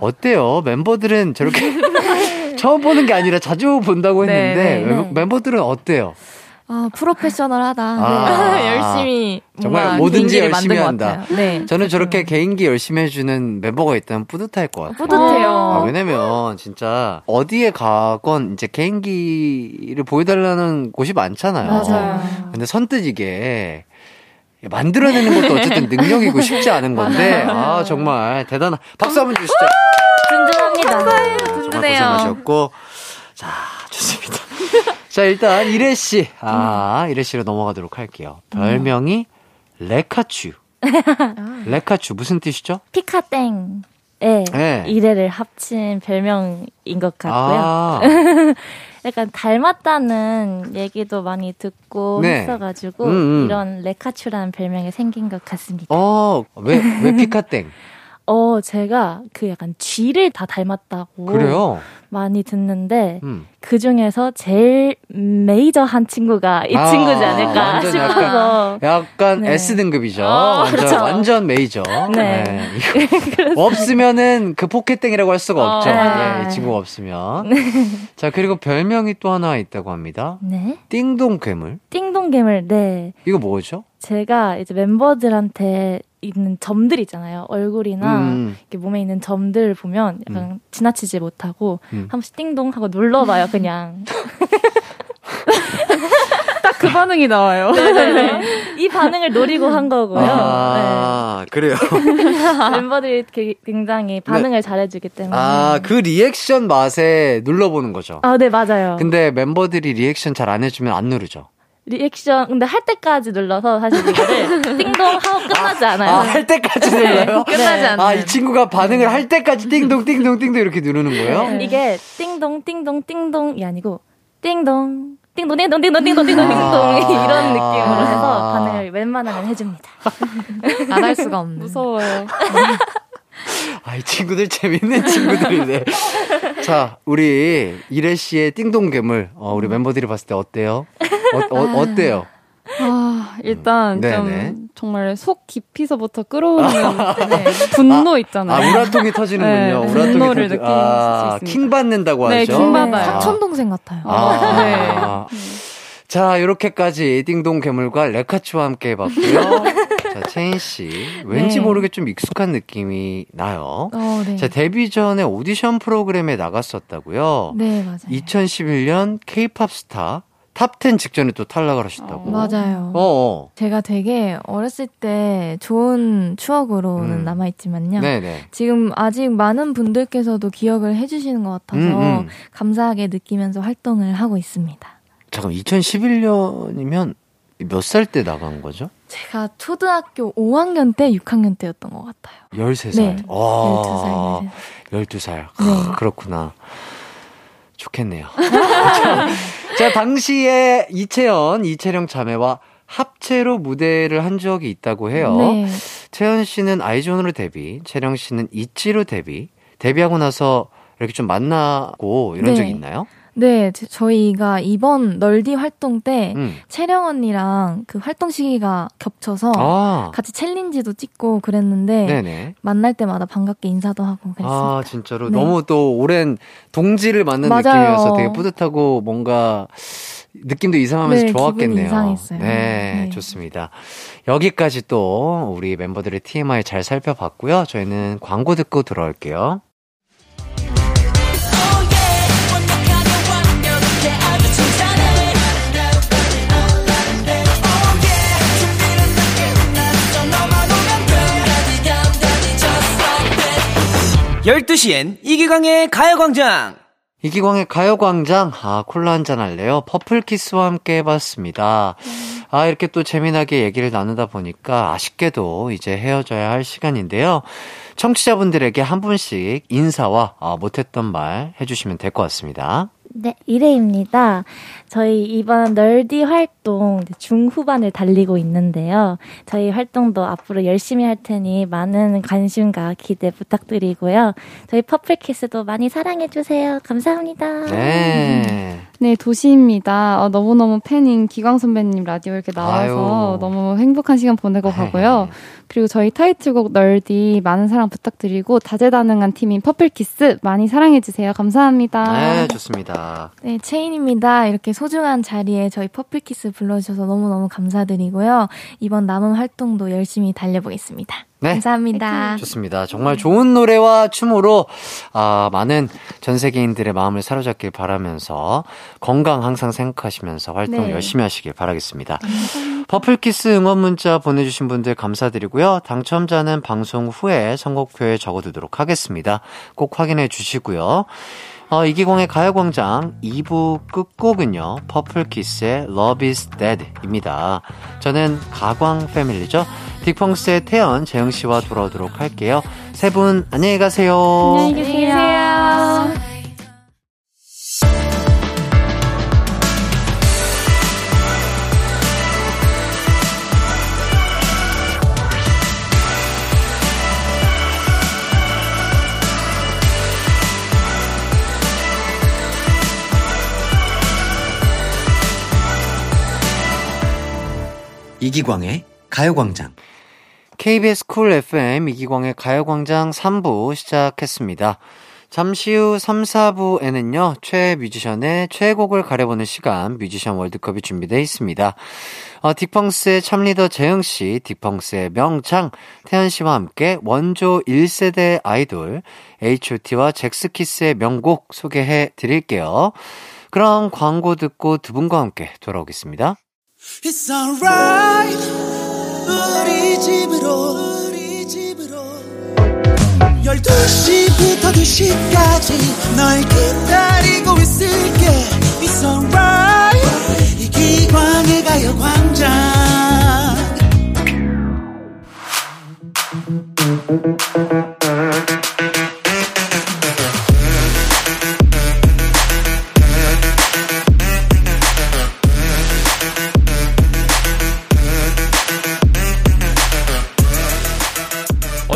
어때요? 멤버들은 저렇게, 처음 보는 게 아니라 자주 본다고 했는데, 네, 네. 멤- 멤버들은 어때요? 아, 프로페셔널하다. 아. 열심히 정말 뭐든지 열심히 한다. 네. 저는 저렇게 개인기 열심히 해주는 멤버가 있다면 뿌듯할 것 같아요. 뿌듯해요. 아, 왜냐면 진짜 어디에 가건 이제 개인기를 보여달라는 곳이 많잖아요. 맞아요. 근데 선뜻 이게 만들어내는 것도 어쨌든 능력이고 쉽지 않은 건데 아 정말 대단한 박수 한번 주시죠. 든든합니다. 정말 든든해요. 고생하셨고 자. 자 일단 이래 씨, 아 이래 씨로 넘어가도록 할게요. 별명이 레카츄. 레카츄 무슨 뜻이죠? 피카땡. 네. 네. 이래를 합친 별명인 것 같고요. 아, 약간 닮았다는 얘기도 많이 듣고 네. 했어가지고 음, 음. 이런 레카츄라는 별명이 생긴 것 같습니다. 어, 왜, 왜 피카땡? 어, 제가 그 약간 쥐를 다 닮았다고 그래요? 많이 듣는데 음. 그 중에서 제일 메이저한 친구가 이 아, 친구지 않을까 싶어서 약간 네. S등급이죠. 어, 완전, 그렇죠. 완전 메이저. 네. 이거 없으면은 그 포켓땡이라고 할 수가 없죠. 어, 예, 네. 이 친구가 없으면. 자, 그리고 별명이 또 하나 있다고 합니다. 네 띵동 괴물. 띵동괴물 네 이거 뭐죠? 제가 이제 멤버들한테 있는 점들 있잖아요 얼굴이나 음. 이렇게 몸에 있는 점들을 보면 약간 지나치지 못하고 음. 한 번씩 띵동 하고 눌러봐요 그냥 딱 딱그 반응이 나와요. 네. 이 반응을 노리고 한 거고요. 아, 그래요. 네. 멤버들이 게- 굉장히 반응을 잘해주기 때문에. 아, 그 리액션 맛에 눌러보는 거죠. 아, 네, 맞아요. 근데 멤버들이 리액션 잘 안 해주면 안 누르죠. 리액션, 근데 할 때까지 눌러서 사실 이거를 띵동 하고 끝나지 않아요. 아, 할 때까지 눌러요? 끝나지 않는. 아, 이 친구가 반응을 할 때까지 띵동, 띵동, 띵동 이렇게 누르는 거예요? 네. 이게 띵동, 띵동, 띵동이 아니고 띵동, 띵동, 띵동, 띵동, 띵동, 띵동, 띵동 아. 이런 느낌으로 해서 반응을 웬만하면 해줍니다. 안 할 수가 없는. 무서워요. 아, 이 친구들 재밌는 친구들이네. 자, 우리 이래 씨의 띵동 괴물, 어, 우리 멤버들이 봤을 때 어때요? 어, 어, 어때요? 아, 일단 네네. 좀 정말 속 깊이서부터 끌어오는 네, 분노 있잖아요. 아, 울화통이 터지는군요. 네, 울화통이 분노를 터지- 느낄 아, 수 있습니다. 킹 받는다고 네, 하죠. 킹 받아요. 사촌 동생 같아요. 아, 네. 자, 이렇게까지 띵동 괴물과 레카츠와 함께 해봤고요. 자, 채인 씨. 왠지 네. 모르게 좀 익숙한 느낌이 나요. 어, 네. 자, 데뷔 전에 오디션 프로그램에 나갔었다고요. 네, 맞아요. 2011년 케이팝 스타 탑10 직전에 또 탈락을 하셨다고. 어. 맞아요. 어, 어. 제가 되게 어렸을 때 좋은 추억으로는 음. 남아있지만요. 네네. 지금 아직 많은 분들께서도 기억을 해주시는 것 같아서 음, 음. 감사하게 느끼면서 활동을 하고 있습니다. 잠깐 2011년이면 몇 살 때 나간 거죠? 제가 초등학교 5학년 때, 6학년 때였던 것 같아요. 13살. 네. 와. 12살. 12살. 네. 그렇구나. 좋겠네요. 자, 당시에 이채연, 이채령 자매와 합체로 무대를 한 적이 있다고 해요. 네. 채연 씨는 아이존으로 데뷔, 채령 씨는 이치로 데뷔. 데뷔하고 나서 이렇게 좀 만나고 이런 네. 적이 있나요? 네, 저- 저희가 이번 널디 활동 때 음. 채령 언니랑 그 활동 시기가 겹쳐서 아, 같이 챌린지도 찍고 그랬는데 네네. 만날 때마다 반갑게 인사도 하고 그랬습니다. 아, 진짜로. 네. 너무 또 오랜 동지를 만난 맞아요. 느낌이어서 되게 뿌듯하고 뭔가 느낌도 이상하면서 네, 좋았겠네요. 이상했어요. 네, 네. 좋습니다. 여기까지 또 우리 멤버들의 TMI 잘 살펴봤고요. 저희는 광고 듣고 들어올게요. 열두 시엔 이기광의 가요광장! 이기광의 가요광장, 아, 콜라 한잔 할래요? 퍼플키스와 함께 해봤습니다. 아, 이렇게 또 재미나게 얘기를 나누다 보니까 아쉽게도 이제 헤어져야 할 시간인데요. 청취자분들에게 한 분씩 인사와 아, 못했던 말 해주시면 될 것 같습니다. 네, 이래입니다. 저희 이번 널디 활동 중후반을 달리고 있는데요. 저희 활동도 앞으로 열심히 할 테니 많은 관심과 기대 부탁드리고요. 저희 퍼플키스도 많이 사랑해주세요. 감사합니다. 네. 네, 도시입니다. 어, 너무너무 팬인 기광 선배님 라디오 이렇게 나와서 아유. 너무 행복한 시간 보내고 가고요. 그리고 저희 타이틀곡 Nerdy 많은 사랑 부탁드리고 다재다능한 팀인 퍼플키스 많이 사랑해주세요. 감사합니다. 네, 좋습니다. 네, 채인입니다. 이렇게 소중한 자리에 저희 퍼플키스 불러주셔서 너무너무 감사드리고요. 이번 남은 활동도 열심히 달려보겠습니다. 네. 감사합니다. 좋습니다. 정말 좋은 노래와 춤으로 아, 많은 전 세계인들의 마음을 사로잡길 바라면서 건강 항상 생각하시면서 활동 네. 열심히 하시길 바라겠습니다. 퍼플키스 응원 문자 보내주신 분들 감사드리고요. 당첨자는 방송 후에 선곡표에 적어두도록 하겠습니다. 꼭 확인해 주시고요. 어, 이기광의 가요광장 2부 끝곡은요, 퍼플키스의 Love is Dead 입니다. 저는 가광 패밀리죠. 딕펑스의 태연, 재영씨와 돌아오도록 할게요. 세 분, 안녕히 가세요. 안녕히 계세요. 이기광의 가요광장. KBS 쿨 FM 이기광의 가요광장 3부 시작했습니다. 잠시 후 3, 4부에는요, 최애 뮤지션의 최애곡을 가려보는 시간, 뮤지션 월드컵이 준비되어 있습니다. 어, 딕펑스의 참리더 재흥씨, 딕펑스의 명창, 태현씨와 함께 원조 1세대 아이돌, H.O.T와 젝스키스의 명곡 소개해 드릴게요. 그럼 광고 듣고 두 분과 함께 돌아오겠습니다. It's alright. 우리 집으로 우리 집으로. 12시부터 2시까지 널 기다리고 있을게. It's alright. 이 기광의 가요 광장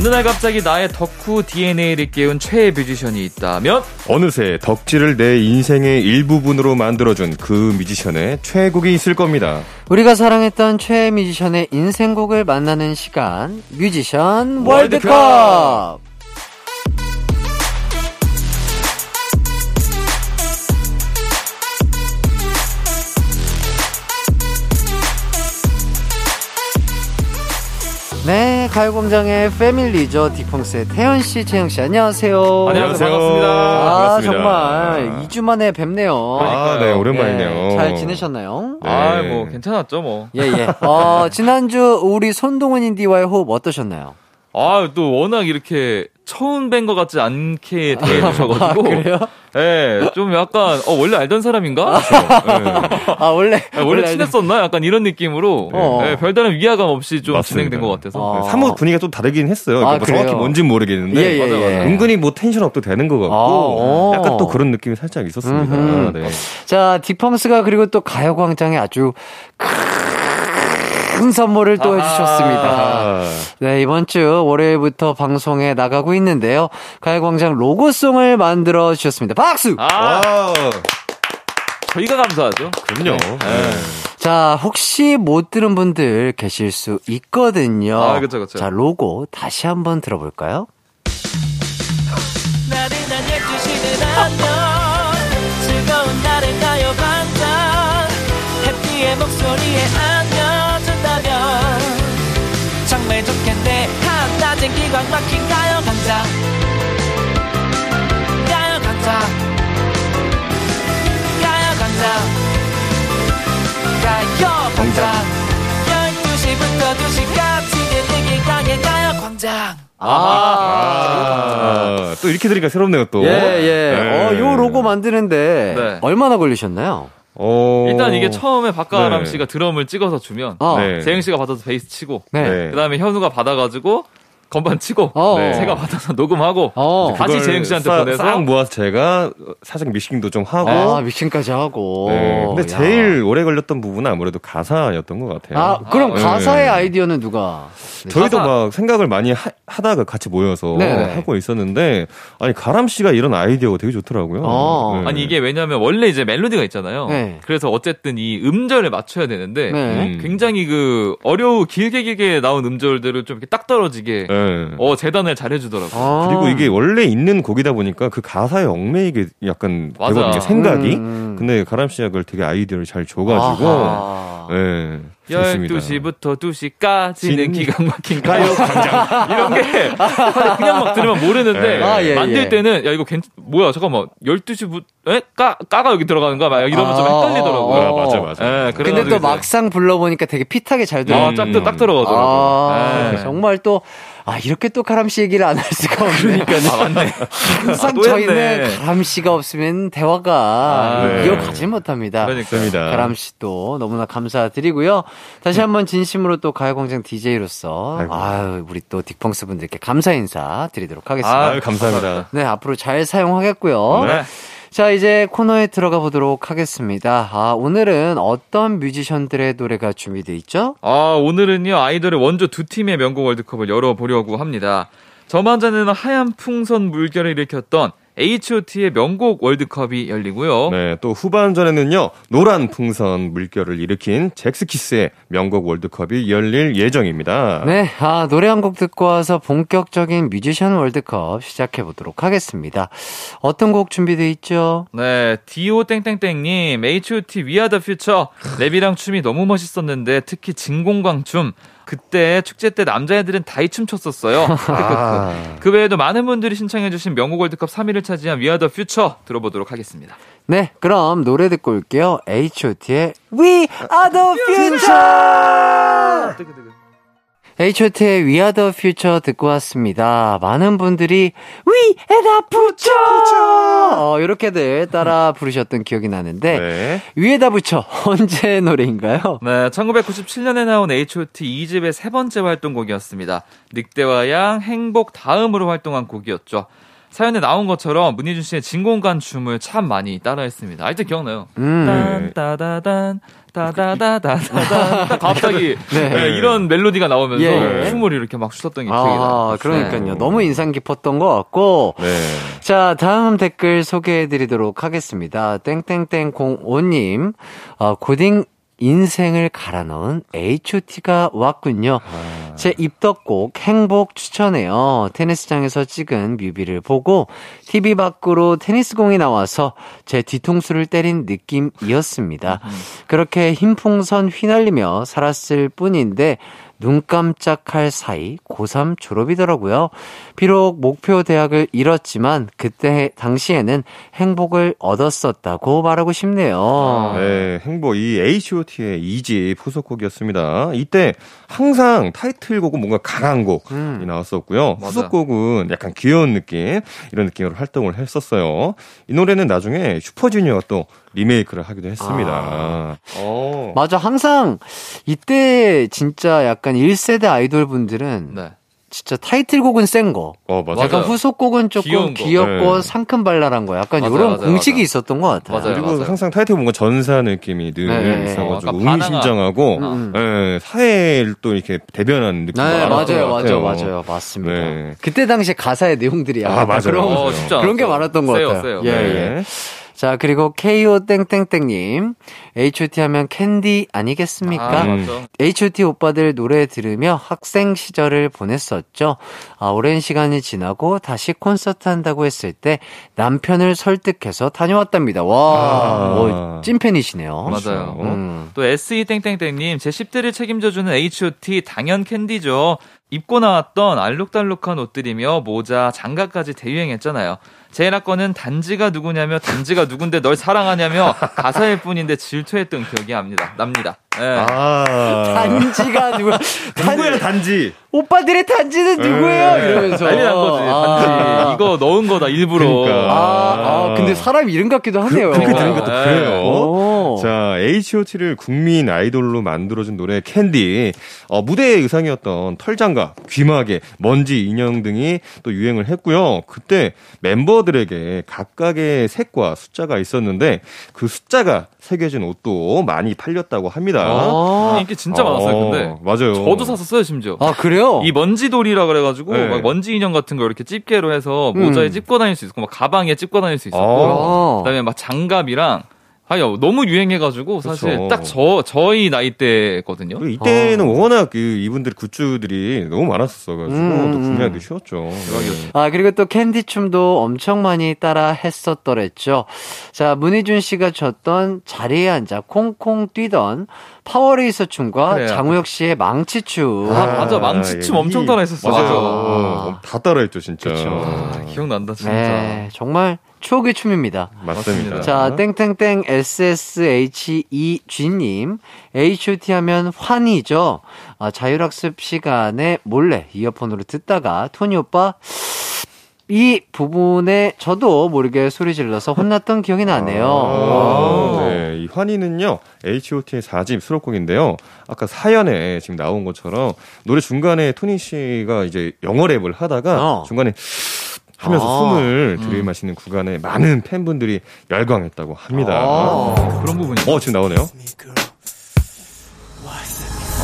어느 날 갑자기 나의 덕후 DNA를 깨운 최애 뮤지션이 있다면 어느새 덕질을 내 인생의 일부분으로 만들어준 그 뮤지션의 최애곡이 있을 겁니다. 우리가 사랑했던 최애 뮤지션의 인생곡을 만나는 시간 뮤지션 월드컵. 월드컵! 네, 가요공장의 패밀리죠. 딕펑스의 태연씨, 채영씨, 안녕하세요. 안녕하세요. 반갑습니다. 아, 반갑습니다. 정말 2주 만에 뵙네요. 아, 네, 오랜만이네요. 네, 잘 지내셨나요? 네. 아, 뭐 괜찮았죠, 뭐. 예, 예. 어, 지난주 우리 손동훈 인디와의 호흡 어떠셨나요? 아, 또 워낙 이렇게 처음 뵌 것 같지 않게 대해주셔가지고. 아, 그래요? 예, 좀 약간, 어, 원래 알던 사람인가? 예. 아, 원래. 예, 원래 친했었나? 약간 이런 느낌으로. 어. 예, 별다른 위화감 없이 좀 맞습니다. 진행된 것 같아서. 어. 사뭇 분위기가 좀 다르긴 했어요. 아, 뭐 정확히? 뭔진 모르겠는데. 예, 예, 맞아, 맞아. 예. 은근히 뭐 텐션 업도 되는 것 같고. 아, 어. 약간 또 그런 느낌이 살짝 있었습니다. 네. 자, 딕펑스가 그리고 또 가요광장에 아주 큰 선물을 또. 해주셨습니다. 아, 네, 이번 주 월요일부터 방송에 나가고 있는데요. 가요광장 로고송을 만들어 주셨습니다. 박수! 아, 아, 저희가 감사하죠. 그럼요. 네. 자, 혹시 못 들은 분들 계실 수 있거든요. 아, 그쵸, 그쵸. 자, 로고 다시 한번 들어볼까요? 나른한 12시는 안녕 즐거운 날을 가요 반짝 해피의 목소리에 기광 막힌 가요 강장 가요 강장 가요 강장 가요 광장 12시부터 2시까지 이기광의 가요 광장 아, 또 이렇게 들으니까 새롭네요, 또. 예, 예. 네. 어, 요 로고 만드는데 네. 얼마나 걸리셨나요? 어, 일단 이게 처음에 박가람 네. 씨가 드럼을 찍어서 주면 어. 네. 재영 씨가 받아서 베이스 치고 네. 네. 그다음에 현우가 받아가지고 건반 치고 어. 네. 제가 받아서 녹음하고 어. 다시 재영 씨한테 싹- 보내서 싹 모아서 제가 살짝 미싱도 좀 하고. 아, 믹싱까지 하고. 네. 근데 야. 제일 오래 걸렸던 부분은 아무래도 가사였던 것 같아요. 아, 그럼 아, 가사의 네. 아이디어는 누가? 저희도 가사. 막 생각을 많이 하, 다가 같이 모여서 네네. 하고 있었는데 아니 가람 씨가 이런 아이디어가 되게 좋더라고요. 어. 네. 아니 이게 왜냐면 원래 이제 멜로디가 있잖아요. 네. 그래서 어쨌든 이 음절을 맞춰야 되는데 네. 음. 굉장히 그 어려우 길게 길게 나온 음절들을 좀 이렇게 딱 떨어지게 네. 어 재단을 잘 해주더라고. 요 아. 그리고 이게 원래 있는 곡이다 보니까 그 가사에 얽매이게 약간 맞아. 되거든요 생각이. 음. 근데 가람 씨가 그걸 되게 아이디어를 잘 줘가지고 아하. 네, 좋습니다. 12시부터 2시까지는 진- 기가 막힌 가요 광장 이런 게 그냥 막 들으면 모르는데 네. 아, 예, 만들 예. 때는 야 이거 괜 뭐야 잠깐만 12시부터 에? 까 까가 여기 들어가는 거야 막 이러면 좀 아, 헷갈리더라고요. 아, 맞아, 맞아. 예, 근데 또 이제 막상 불러 보니까 되게 핏하게 잘 들어. 아, 딱, 딱 들어가더라고 요. 아, 예. 정말 또, 아, 이렇게 또 가람 씨 얘기를 안 할 수가 없네. 그러니까. 아, 맞네. 항상 아, 또 저희는. 가람 씨가 없으면 대화가 아, 네. 이어가지 못합니다. 그러니까. 좋습니다. 가람 씨도 너무나 감사드리고요. 다시 한번 진심으로 또 가요광장 DJ로서 아이고. 아유 우리 또 딕펑스 분들께 감사 인사 드리도록 하겠습니다. 아유, 감사합니다. 네 앞으로 잘 사용하겠고요. 네. 자 이제 코너에 들어가 보도록 하겠습니다. 아 오늘은 어떤 뮤지션들의 노래가 준비돼 있죠? 아, 오늘은요, 아이돌의 원조 두 팀의 명곡 월드컵을 열어보려고 합니다. 저만 자는 하얀 풍선 물결을 일으켰던 H.O.T의 명곡 월드컵이 열리고요. 네, 또 후반전에는요, 노란 풍선 물결을 일으킨 잭스키스의 명곡 월드컵이 열릴 예정입니다. 네, 아, 노래 한 곡 듣고 와서 본격적인 뮤지션 월드컵 시작해 보도록 하겠습니다. 어떤 곡 준비돼 있죠? 네, 디오 땡땡땡님, H.O.T. We Are The Future. 랩이랑 춤이 너무 멋있었는데, 특히 진공광 춤. 그때 축제 때 남자애들은 다이 춤췄었어요. 아, 그 외에도 많은 분들이 신청해주신 명곡 월드컵 3위를 차지한 We Are The Future 들어보도록 하겠습니다. 네, 그럼 노래 듣고 올게요. H.O.T의 We Are the Future! H.O.T의 We Are the Future 듣고 왔습니다. 많은 분들이 the Future! 어, 이렇게들 따라 부르셨던 기억이 나는데, 네. 위에다 붙여 언제 노래인가요? 네, 1997년에 나온 H.O.T 2집의 세 번째 활동곡이었습니다. 늑대와 양, 행복 다음으로 활동한 곡이었죠. 사연에 나온 것처럼 문희준 씨의 진공관 춤을 참 많이 따라했습니다. 아직도 기억나요? 음. 딴 따다단 따다다다다단 딱 갑자기 네. 네, 이런 멜로디가 나오면서 예. 춤을 이렇게 막 추셨던 게 기억이 나요. 아, 그러니까요. 너무 인상 깊었던 것 같고, 네. 자, 다음 댓글 소개해 드리도록 하겠습니다. 땡땡땡 05님, 어, 고딩 인생을 갈아 넣은 H.O.T가 왔군요. 제 입덕곡 행복 추천해요. 테니스장에서 찍은 뮤비를 보고 TV 밖으로 테니스공이 나와서 제 뒤통수를 때린 느낌이었습니다. 그렇게 힘풍선 휘날리며 살았을 뿐인데 눈 깜짝할 사이 고3 졸업이더라고요. 비록 목표 대학을 잃었지만 그때 당시에는 행복을 얻었었다고 말하고 싶네요. 네, 행복 이 H.O.T의 2집 후속곡이었습니다. 이때 항상 타이틀곡은 뭔가 강한 곡이 음. 나왔었고요. 맞아. 후속곡은 약간 귀여운 느낌 이런 느낌으로 활동을 했었어요. 이 노래는 나중에 슈퍼주니어가 또 리메이크를 하기도 했습니다. 아. 어. 맞아. 항상 이때 진짜 약간 1세대 아이돌 분들은 네. 진짜 타이틀곡은 센 거. 어, 맞아요. 약간. 후속곡은 조금. 귀엽고 네. 상큼발랄한 거. 약간 맞아요, 이런 맞아요, 공식이 맞아요. 있었던 것 같아요. 맞아요. 그리고 맞아요. 항상 타이틀 뭔가 전사 느낌이 늘 네. 있어가지고 어, 약간 의미심장하고 음. 예, 사회를 또 이렇게 대변하는 느낌이 네, 맞아요, 것 맞아요. 맞아요, 맞습니다. 네. 그때 당시 가사의 내용들이 약간 아, 맞아요. 그런. 어, 진짜. 그런 게 많았던 것 세요, 같아요. 세요. 예, 네. 예. 자, 그리고 KO 땡땡땡님, H.O.T 하면 캔디 아니겠습니까? 아, 맞죠. H.O.T 오빠들 노래 들으며 학생 시절을 보냈었죠. 아, 오랜 시간이 지나고 다시 콘서트 한다고 했을 때 남편을 설득해서 다녀왔답니다. 와, 아. 어, 찐팬이시네요. 맞아요. 음. 또 SE 땡땡땡님 제 10대를 책임져주는 H.O.T 당연 캔디죠. 입고 나왔던 알록달록한 옷들이며 모자, 장갑까지 대유행했잖아요. 제 라건은 단지가 누구냐며 단지가 누군데 널 사랑하냐며 가사일 뿐인데 질투했던 기억이 납니다. 납니다. 예. 아. 단지가 누구, 누구야 단지? 오빠들의 단지는 누구예요? 네. 이러면서. 난리 난 거지. 단지. 아. 이거 넣은 거다, 일부러. 그러니까. 아, 아, 근데 사람 이름 같기도 하네요. 그 렇게 들은 것도 네. 그래요. 오. 자, H.O.T를 국민 아이돌로 만들어준 노래 캔디. 어, 무대의 의상이었던 털장갑, 귀마개, 먼지 인형 등이 또 유행을 했고요. 그때 멤버들에게 각각의 색과 숫자가 있었는데 그 숫자가 새겨진 옷도 많이 팔렸다고 합니다. 아, 인기 진짜 많았어요, 근데. 어, 맞아요. 저도 샀었어요, 심지어. 아, 그래요? 이 먼지돌이라 그래가지고 네. 막 먼지 인형 같은 거 이렇게 집게로 해서 모자에 음. 찝고 다닐 수 있고 막 가방에 찝고 다닐 수 있었고 아. 그다음에 막 장갑이랑 아유 너무 유행해가지고 사실 그쵸. 딱저 저희 나이 때거든요. 그리고 이때는 워낙 그 이분들 굿즈들이 너무 많았었어가지고 음, 또 음. 구매하기 쉬웠죠. 네. 아, 그리고 또 캔디 춤도 엄청 많이 따라 했었더랬죠. 자, 문희준 씨가 췄던 자리에 앉아 콩콩 뛰던 파워레이서 춤과 그래요. 장우혁 씨의 망치 춤. 아, 맞아. 망치춤 엄청 따라 했었어. 맞아요. 맞아. 어, 다 따라했죠, 진짜. 그쵸. 아, 기억난다 진짜. 네, 정말 추억의 춤입니다. 맞습니다. 자, 땡땡땡 SSHEG님. H.O.T 하면 환이죠. 아, 자율학습 시간에 몰래 이어폰으로 듣다가 토니 오빠 이 부분에 저도 모르게 소리 질러서 혼났던 기억이 나네요. 아, 아. 네, 이 환희는요, H.O.T의 4집 수록곡인데요. 아까 사연에 지금 나온 것처럼 노래 중간에 토니 씨가 이제 영어 랩을 하다가 어. 중간에 하면서 아. 숨을 들이마시는 구간에 많은 팬분들이 열광했다고 합니다. 아. 그런 부분이. 어, 지금 나오네요.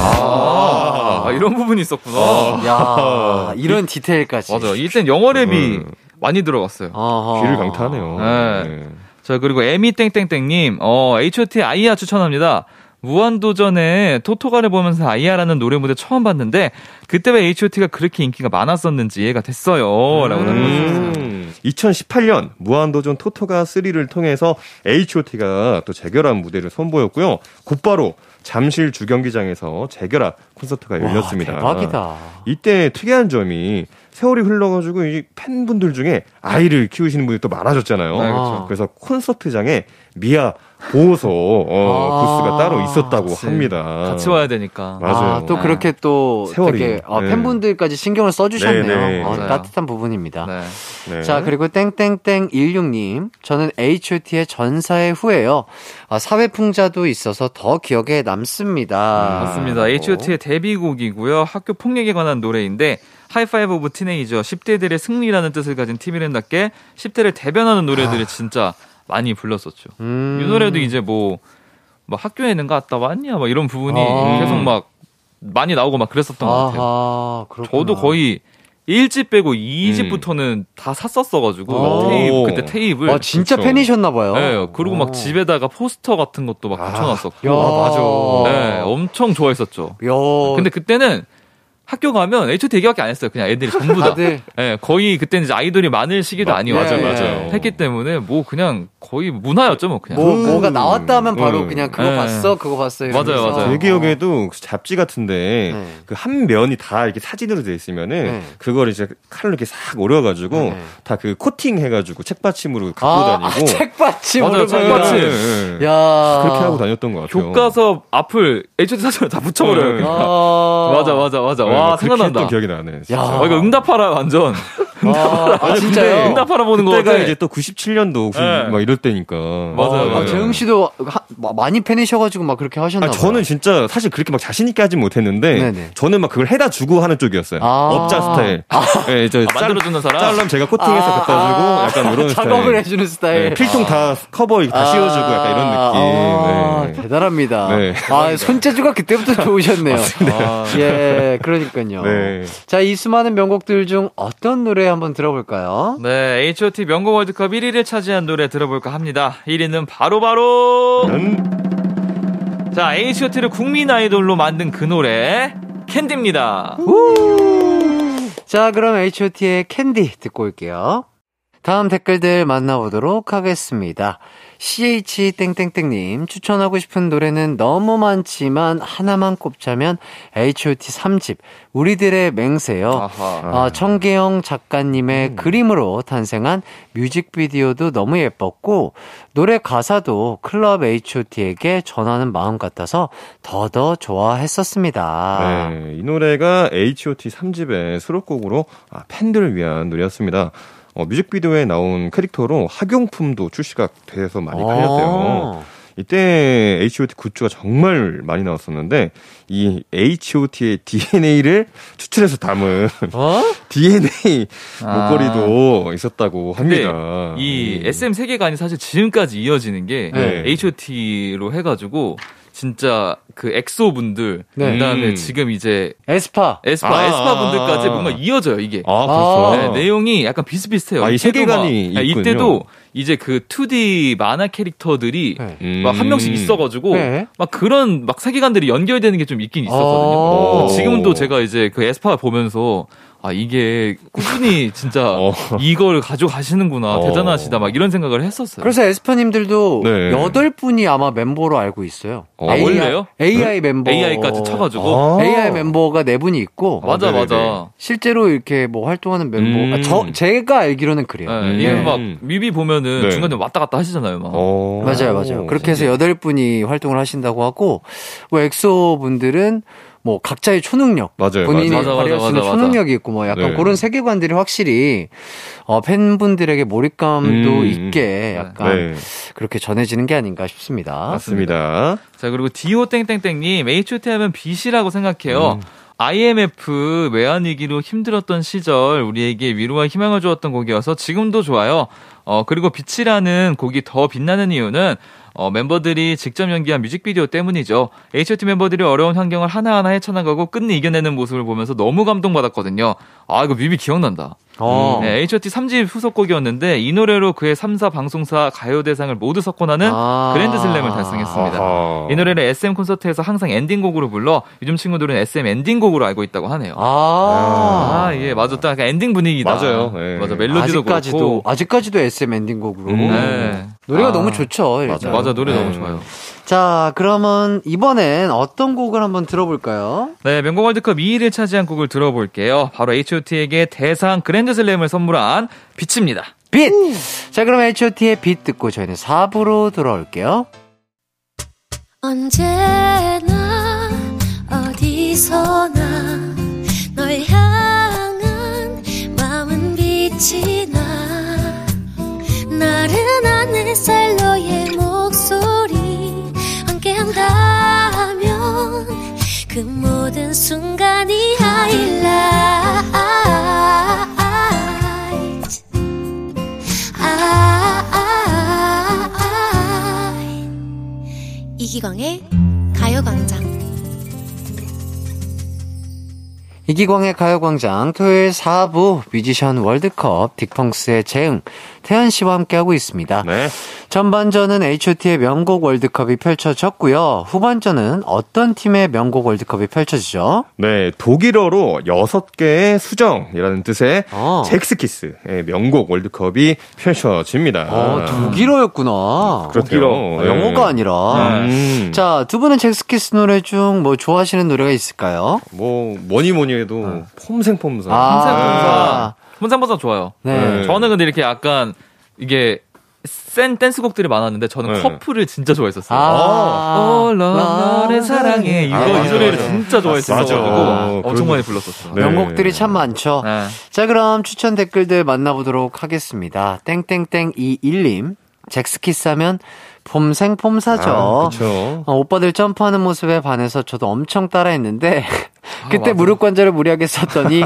아, 아, 이런 부분이 있었구나. 야, 이런 디테일까지. 맞아. 이땐 영어 랩이 음. 많이 들어갔어요. 어허. 귀를 강타하네요. 네. 네. 자, 그리고 에미 땡땡땡님, 어, H.O.T 아이야 추천합니다. 무한도전에 토토가를 보면서 아이야라는 노래 무대 처음 봤는데 그때 왜 H.O.T가 그렇게 인기가 많았었는지 이해가 됐어요. 라고 남겨주셨어요. 음, 2018년 무한도전 토토가 3를 통해서 H.O.T가 또 재결합 무대를 선보였고요. 곧바로 잠실 주경기장에서 재결합 콘서트가 열렸습니다. 와, 대박이다. 이때 특이한 점이 세월이 흘러가지고 이 팬분들 중에 아이를 키우시는 분이 또 많아졌잖아요. 네, 그렇죠. 그래서 콘서트장에 미아 보호소 어, 아, 부스가 따로 있었다고 그치. 합니다. 같이 와야 되니까. 맞아요. 아, 또 그렇게 또 세월이. 되게 아, 네. 팬분들까지 신경을 써주셨네요. 어. 따뜻한 부분입니다. 네. 네. 자, 그리고 땡땡땡 16님. 저는 H.O.T의 전사의 후예요. 아, 사회풍자도 있어서 더 기억에 남습니다. 맞습니다. H.O.T의 데뷔곡이고요. 학교 폭력에 관한 노래인데 High-five of Teenager 10대들의 승리라는 뜻을 가진 팀 이름답게 10대를 대변하는 노래들을 진짜 많이 불렀었죠. 음. 이 노래도 이제 뭐, 뭐 학교에는 갔다 왔냐 막 이런 부분이 아. 계속 막 많이 나오고 막 그랬었던 것 같아요. 아하, 그렇구나. 저도 거의 1집 빼고 2집부터는 다 샀었어가지고 오. 테이프 그때 테이프를 아, 진짜 그쵸. 팬이셨나봐요. 네, 그리고 막 어. 집에다가 포스터 같은 것도 막 아. 붙여놨었고 야, 맞아. 네, 엄청 좋아했었죠. 야, 근데 그때는 학교 가면 H.O.T 얘기밖에 안 했어요. 그냥 애들이 전부 다. 다들 예, 거의 그때는 이제 아이돌이 많을 시기도 마- 아니었죠. 맞아요, 맞아요. 했기 때문에 뭐 그냥 거의 문화였죠, 뭐 그냥. 뭐, 뭐가 나왔다 하면 바로 음. 그냥 그거 네. 봤어, 그거 봤어. 이러면서. 맞아요, 맞아요. 제 기억에도 그 잡지 같은데 네. 그한 면이 다 이렇게 사진으로 돼 있으면은 네. 그걸 이제 칼로 이렇게 싹 오려가지고 네. 다그 코팅 해가지고 책받침으로 갖고 아, 다니고 책받침. 맞아요, 책받침. 네, 네. 야. 그렇게 하고 다녔던 것 같아요. 교과서 앞을 H.O.T 사진을 다 붙여버려요. 네. 아. 맞아, 맞아, 맞아. 네, 와, 막 그렇게 생각난다. 기억이 나네. 진짜. 야. 어, 이거 응답하라, 완전. 아, 아, 진짜요? 응답하라 보는 거 그때가 같아. 이제 또 97년도 네. 막 이럴 때니까. 맞아요, 아, 맞아요. 재흥 씨도 하- 마- 많이 팬이셔가지고 막 그렇게 하셨나 아, 봐요. 저는 진짜 사실 그렇게 막 자신 있게 하진 못했는데 네네. 저는 막 그걸 해다 주고 하는 쪽이었어요. 아. 업자 스타일. 네, 저 아, 만들어주는 사람? 짤럼 제가 코팅해서 아, 갖다 주고 아, 약간 이런 작업을 스타일. 해주는 스타일. 네, 필통 다 커버 다 씌워주고 약간 이런 아, 느낌. 네. 대단합니다. 네. 아, 손재주가 그때부터 좋으셨네요. 아, 예, 그러니까요. 네. 자, 이 수많은 명곡들 중 어떤 노래 한번 들어볼까요? 네, H.O.T 명곡 월드컵 1위를 차지한 노래 들어볼까 합니다. 1위는 바로바로 자, H.O.T를 국민 아이돌로 만든 그 노래 캔디입니다. 자, 그럼 H.O.T의 캔디 듣고 올게요. 다음 댓글들 만나보도록 하겠습니다. CH 땡땡땡님 추천하고 싶은 노래는 너무 많지만 하나만 꼽자면 H.O.T 3집 우리들의 맹세요. 아하. 아, 청계영 작가님의 그림으로 탄생한 뮤직비디오도 너무 예뻤고 노래 가사도 클럽 H.O.T에게 전하는 마음 같아서 더더 좋아했었습니다. 네, 이 노래가 H.O.T 3집의 수록곡으로 아, 팬들을 위한 노래였습니다. 어, 뮤직비디오에 나온 캐릭터로 학용품도 출시가 돼서 많이 팔렸대요. 이때 H.O.T 굿즈가 정말 많이 나왔었는데 이 H.O.T의 DNA를 추출해서 담은 어? DNA 아. 목걸이도 있었다고 근데 합니다. 이 음. SM 세계관이 사실 지금까지 이어지는 게 네. H.O.T로 해가지고 진짜 그 엑소 분들 네. 그다음에 음. 지금 이제 에스파. 에스파 아, 에스파 분들까지 아. 뭔가 이어져요 이게. 아, 그렇죠. 아. 네, 내용이 약간 비슷비슷해요. 아, 이 이때도 막- 세계관이 네, 있군요. 이때도 이제 그 2D 만화 캐릭터들이 네. 음. 막한 명씩 있어가지고 네. 막 그런 막 세계관들이 연결되는 게 좀 있긴 있었거든요. 어. 지금도 제가 이제 그 에스파 보면서 아 이게 꾸준히 진짜 어. 이걸 가져가시는구나 어. 대단하시다 막 이런 생각을 했었어요. 그래서 에스파님들도 네. 여덟 분이 아마 멤버로 알고 있어요. 어, 아, 원래요? AI 멤버. AI까지 쳐가지고 아. AI 멤버가 네 분이 있고 맞아 네네네. 맞아. 실제로 이렇게 뭐 활동하는 멤버. 음. 아, 저 제가 알기로는 그래요. 네, 음. 이게 네. 막 뮤비 보면은 네. 중간에 왔다 갔다 하시잖아요. 막. 어. 맞아요, 맞아요. 그렇게 해서 여덟 분이 활동을 하신다고 하고, 뭐 엑소 분들은 뭐 각자의 초능력, 맞아요, 본인이 맞아요. 맞아, 발휘할 수 맞아, 있는 맞아, 초능력이 있고, 뭐 약간 네. 그런 세계관들이 확실히 어, 팬분들에게 몰입감도 음. 있게 약간 네. 그렇게 전해지는 게 아닌가 싶습니다. 맞습니다. 자, 그리고 디오 땡땡땡님, H.O.T 하면 빛이라고 생각해요. 음. IMF 외환위기로 힘들었던 시절 우리에게 위로와 희망을 주었던 곡이어서 지금도 좋아요. 어, 그리고 빛이라는 곡이 더 빛나는 이유는 어, 멤버들이 직접 연기한 뮤직비디오 때문이죠. H.O.T 멤버들이 어려운 환경을 하나하나 헤쳐나가고 끝내 이겨내는 모습을 보면서 너무 감동받았거든요. 아, 이거 뮤비 기억난다. 어. 네, H.O.T 3집 후속곡이었는데 이 노래로 그 해 3사 방송사 가요대상을 모두 석권하는 아. 그랜드슬램을 달성했습니다. 아하. 이 노래를 SM 콘서트에서 항상 엔딩곡으로 불러 요즘 친구들은 SM 엔딩곡으로 알고 있다고 하네요. 아. 아, 예, 맞아. 딱 엔딩 분위기다. 맞아요. 예. 맞아. 멜로디도 아직까지도 그렇고. 아직까지도 SM 엔딩곡으로 네. 노래가 아. 너무 좋죠. 일단. 맞아, 노래 네. 너무 좋아요. 자, 그러면 이번엔 어떤 곡을 한번 들어볼까요? 네, 명곡 월드컵 2위를 차지한 곡을 들어볼게요. 바로 H.O.T에게 대상 그랜드슬램을 선물한 빛입니다. 빛! 자, 그럼 H.O.T의 빛 듣고 저희는 4부로 돌아올게요. 언제나 어디서나 널 향한 마음은 빛이 나 나른한 햇살 너의 목소리 함께한다면 그 모든 순간이 이기광의 가요광장. 이기광의 가요광장 토요일 4부 뮤지션 월드컵 딕펑스의 재응, 태연 씨와 함께하고 있습니다. 네. 전반전은 H.O.T의 명곡 월드컵이 펼쳐졌고요. 후반전은 어떤 팀의 명곡 월드컵이 펼쳐지죠? 네, 독일어로 여섯 개의 수정이라는 뜻의 어. 잭스키스의 명곡 월드컵이 펼쳐집니다. 어, 독일어였구나. 그렇대요. 아, 영어가 아니라. 음. 자, 두 분은 잭스키스 노래 중 뭐 좋아하시는 노래가 있을까요? 뭐 뭐니 뭐니 해도 폼생폼사. 아. 혼상보사 좋아요. 네. 저는 근데 이렇게 약간 이게 센 댄스곡들이 많았는데 저는 네. 커플을 진짜 좋아했었어요. 아. 어, 나를 사랑해. 이거 아, 이 노래를. 진짜 좋아했어가지고 맞아. 엄청 그런- 많이 불렀었어요. 네. 명곡들이 참 많죠. 네. 자, 그럼 추천 댓글들 만나보도록 하겠습니다. 땡땡땡21님. 잭스키스 하면 폼생폼사죠. 아. 어, 오빠들 점프하는 모습에 반해서 저도 엄청 따라했는데 그때 맞아. 무릎 관절을 무리하게 썼더니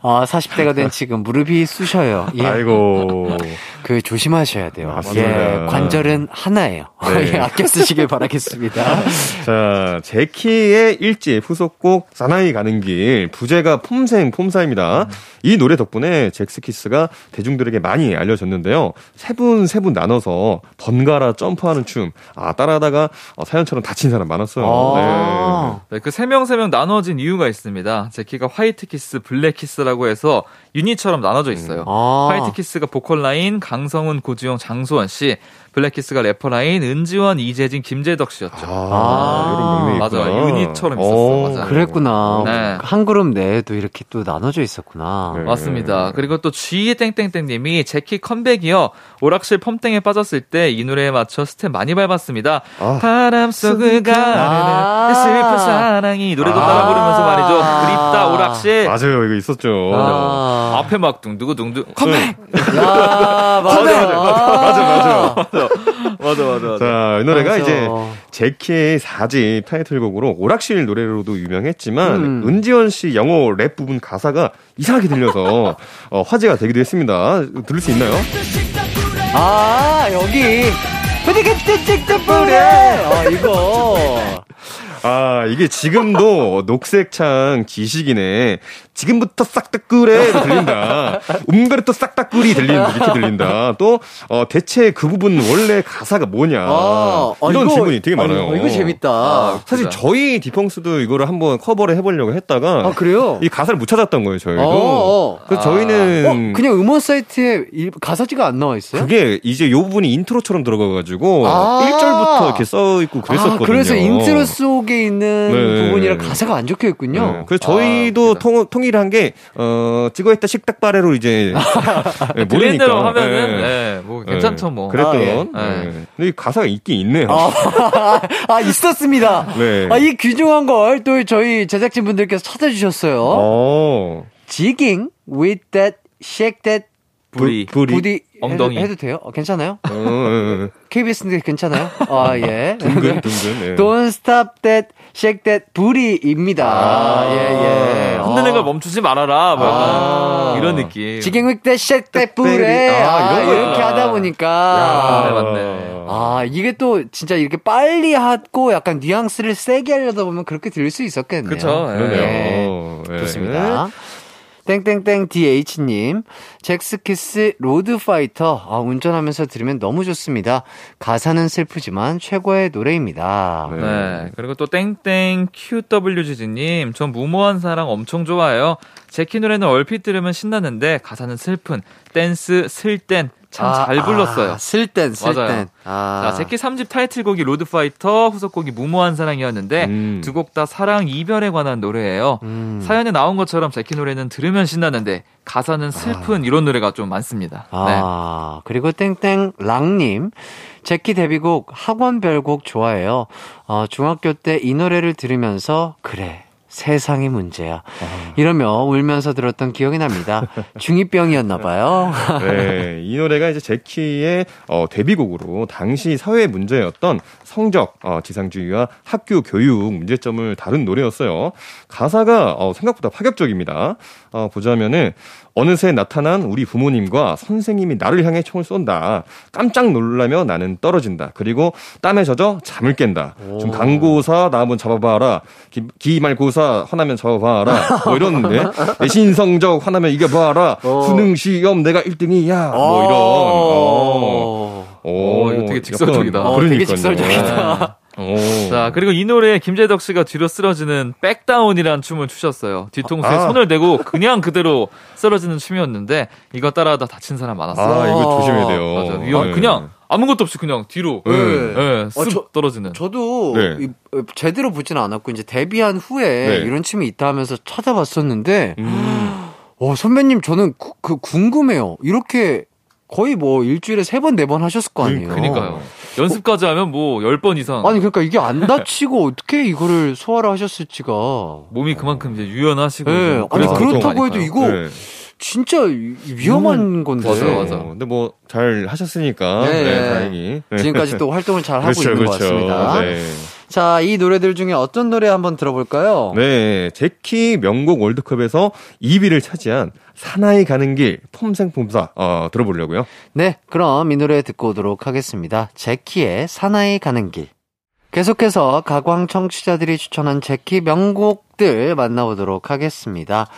어, 40대가 된 지금 무릎이 쑤셔요. 예. 아이고. 그 조심하셔야 돼요. 맞습니다. 예, 관절은 하나예요. 네. 예, 아껴 쓰시길 바라겠습니다. 자, 제키의 일집 후속곡 사나이 가는 길 부제가 폼생 폼사입니다. 이 노래 덕분에 잭스키스가 대중들에게 많이 알려졌는데요. 세 분 세 분 나눠서 번갈아 점프하는 춤. 아, 따라하다가 어, 사연처럼 다친 사람 많았어요. 아. 네, 그 세 명 세 명 나눠진 이유 가 있습니다. 젝키가 화이트 키스, 블랙 키스라고 해서 유닛처럼 나눠져 있어요. 아. 화이트 키스가 보컬 라인 강성훈, 고지영, 장수원 씨, 블랙 키스가 래퍼 라인 은지원, 이재진, 김재덕 씨였죠. 아, 이런 명맥이 맞아, 있구나. 유닛처럼 있었어, 어, 맞아. 그랬구나. 네. 한 그룹 내에도 이렇게 또 나눠져 있었구나. 네. 맞습니다. 그리고 또 G의 땡땡땡님이 젝키 컴백이요. 오락실 펌땡에 빠졌을 때 이 노래에 맞춰 스텝 많이 밟았습니다. 아. 바람 속을 아. 가르는 슬픈 사랑이 이 노래도 아. 따라 부르면서 말이죠. 그립다 오락실. 맞아요. 이거 있었죠. 아. 앞에 막 둥두구둥두 컴백. 야, 맞아. 맞아, 맞아. 맞아 맞아 맞아. 자, 이 노래가 맞아. 이제 젝키의 4집 타이틀곡으로 오락실 노래로도 유명했지만 음. 은지원 씨 영어 랩 부분 가사가 이상하게 들려서 어, 화제가 되기도 했습니다. 들을 수 있나요? 아, 여기. 뿌려. 아, 이거. 아, 이게 지금도 녹색창 지식이네. 지금부터 싹다 끄래 들린다. 음가르또 싹다 끄리 들린다. 이렇게 들린다. 또 어, 대체 그 부분 원래 가사가 뭐냐. 아, 아, 이런 이거- 질문이 되게 아, 많아요. 이거, 이거 재밌다. 아, 사실. 저희 딕펑스도 이거를 한번 커버를 해보려고 했다가 아, 그래요? 이 가사를 못 찾았던 거예요 저희도. 어, 어. 그래서 아. 저희는 어, 그냥 음원 사이트에 일- 가사지가 안 나와 있어요? 그게 이제 요 부분이 인트로처럼 들어가가지고 아. 1절부터 이렇게 써 있고 그랬었거든요. 아, 그래서 인트로 속에 있는 네. 부분이라 가사가 안 적혀 있군요. 네. 그래서 저희도 아, 통, 통일한 게, 어, 찍어있다 식탁바레로 이제, 네, 그랜드로 모르니까. 하면은 네. 네, 뭐 괜찮죠 뭐. 그랬던. 아, 예. 네. 근데 이 가사가 있긴 있네요. 아, 아, 있었습니다. 네. 아, 이 귀중한 걸 또 저희 제작진 분들께서 찾아주셨어요. 어. Jigging with that, shake that. 부리. 부디, 엉덩이. 해도, 해도 돼요? 어, 괜찮아요? 어, 어, 어. KBS인데 괜찮아요? 아, 예. 둥근, 둥근. 예. Don't stop that, shake that booty입니다. 아. 예, 예. 흔드는 어. 걸 멈추지 말아라. 뭐 약간 이런 느낌. 지갱 획 that, shake that booty. 아, 아, 이렇게. 하다 보니까. 아, 맞네. 아, 이게 또 진짜 이렇게 빨리 하고 약간 뉘앙스를 세게 하려다 보면 그렇게 들릴 수 있었겠네요. 그쵸. 예. 그러네요. 예. 어, 예. 좋습니다. 땡땡땡 DH님, 젝스키스 Road Fighter. 아, 운전하면서 들으면 너무 좋습니다. 가사는 슬프지만 최고의 노래입니다. 네. 네. 그리고 또 땡땡 QWG님, 전 무모한 사랑 엄청 좋아해요. 젝키 노래는 얼핏 들으면 신나는데 가사는 슬픈 댄스 슬댄 참 잘 불렀어요. 아, 슬댄, 슬댄. 맞아요. 아. 자, 젝키 3집 타이틀곡이 Road Fighter, 후속곡이 무모한 사랑이었는데 음. 두 곡 다 사랑 이별에 관한 노래예요. 음. 사연에 나온 것처럼 젝키 노래는 들으면 신나는데 가사는 슬픈 이런 노래가 좀 많습니다. 네. 아, 그리고 땡땡 랑님. 제키 데뷔곡 학원 별곡 좋아해요. 어, 중학교 때 이 노래를 들으면서 그래. 세상이 문제야. 이러며 울면서 들었던 기억이 납니다. 중2병이었나봐요. 네, 이 노래가 이제 제키의 어, 데뷔곡으로 당시 사회 문제였던 성적, 어, 지상주의와 학교 교육 문제점을 다룬 노래였어요. 가사가 어, 생각보다 파격적입니다. 어, 보자면은 어느새 나타난 우리 부모님과 선생님이 나를 향해 총을 쏜다. 깜짝 놀라며 나는 떨어진다. 그리고 땀에 젖어 잠을 깬다. 좀 강고사 나 한번 잡아봐라. 기, 기말고사 화나면 잡아봐라. 뭐 이런데 내신 성적 화나면 이겨봐라. 수능 시험 내가 1등이야. 뭐 이런. 어. 오, 이거 되게 직설적이다. 약간 어, 되게 그러니까요. 직설적이다. 오. 자, 그리고 이 노래에 김재덕 씨가 뒤로 쓰러지는 백다운이라는 춤을 추셨어요. 뒤통수에 아. 손을 대고 그냥 그대로 쓰러지는 춤이었는데 이거 따라하다 다친 사람 많았어요. 아, 이거 조심해야 돼요. 맞아. 위험. 네. 그냥 아무것도 없이 그냥 뒤로 네. 예, 쓱 어, 저- 떨어지는. 저도 네. 이- 어, 제대로 보진 않았고 이제 데뷔한 후에 네. 이런 춤이 있다 하면서 찾아봤었는데 음. 어, 선배님 저는 그, 그 궁금해요. 이렇게 거의 뭐 일주일에 세 번 네 번 하셨을 거 아니에요. 그니까요. 연습까지 하면 뭐 10번 이상. 아니 그러니까 이게 안 다치고 어떻게 이거를 소화를 하셨을지가 몸이 그만큼 이제 유연하시고. 네. 좀 아니, 그렇다고. 해도 이거 네. 진짜 위- 위험한 건데. 맞아, 맞아. 어, 근데 뭐 잘 하셨으니까 네. 네, 다행히. 네. 지금까지 또 활동을 잘 하고 그렇죠, 있는 그렇죠. 것 같습니다. 네. 자, 이 노래들 중에 어떤 노래 한번 들어볼까요? 네, 제키 명곡 월드컵에서 2위를 차지한 사나이 가는 길 폼생폼사 어, 들어보려고요. 네, 그럼 이 노래 듣고 오도록 하겠습니다. 제키의 사나이 가는 길. 계속해서 가광 청취자들이 추천한 제키 명곡들 만나보도록 하겠습니다.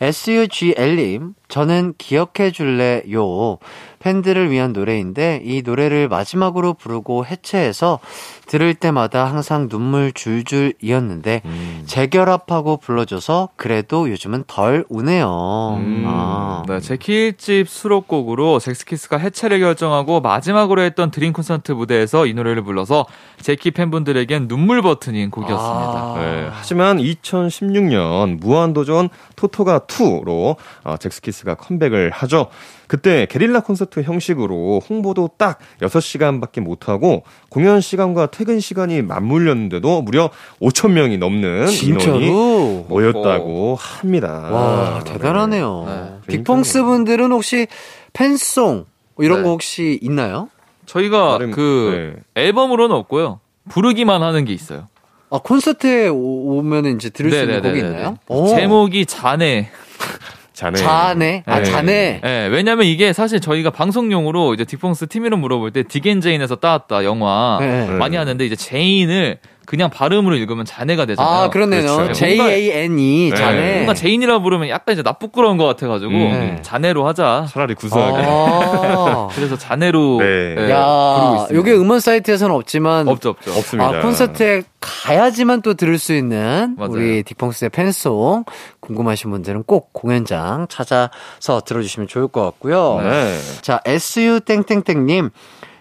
SUGL님, 저는 기억해 줄래요. 팬들을 위한 노래인데 이 노래를 마지막으로 부르고 해체해서 들을 때마다 항상 눈물 줄줄이었는데 재결합하고 불러줘서 그래도 요즘은 덜 우네요. 음. 아. 네, 제키 1집 수록곡으로 잭스키스가 해체를 결정하고 마지막으로 했던 드림 콘서트 무대에서 이 노래를 불러서 제키 팬분들에겐 눈물 버튼인 곡이었습니다. 아. 네, 하지만 2016년 무한도전 토토가 2로 어, 잭스키스 가 컴백을 하죠. 그때 게릴라 콘서트 형식으로 홍보도 딱 6시간밖에 못하고 공연 시간과 퇴근 시간이 맞물렸는데도 무려 5천 명이 넘는 인원이 진짜로? 모였다고 합니다. 와, 대단하네요. 네. 빅펑스 분들은 혹시 팬송 뭐 이런 네. 거 혹시 있나요? 저희가 나름, 그 네. 앨범으로는 없고요. 부르기만 하는 게 있어요. 아, 콘서트에 오- 오면은 이제 들을 수 있는 곡이 네네네네네. 있나요? 오. 제목이 자네. 자네. 자네. 아, 네. 자네. 네, 왜냐면 이게 사실 저희가 방송용으로 이제 딕펑스 팀 이름 물어볼 때 딕앤제인에서 따왔다 영화 네. 많이 하는데 이제 제인을 그냥 발음으로 읽으면 자네가 되잖아요. 아, 그렇네요. 그렇죠. J-A-N-E, 네. 자네. 뭔가 제인이라 부르면 약간 이제 낯부끄러운 것 같아가지고 음. 자네로 하자. 차라리 구수하게. 아. 그래서 자네로 네. 네, 야, 있습니다. 요게 음원 사이트에서는 없지만 없죠 없죠. 없습니다. 아, 콘서트에 가야지만 또 들을 수 있는 맞아요. 우리 딕펑스의 팬송 궁금하신 분들은 꼭 공연장 찾아서 들어주시면 좋을 것 같고요. 네. 자, SU 땡땡땡님.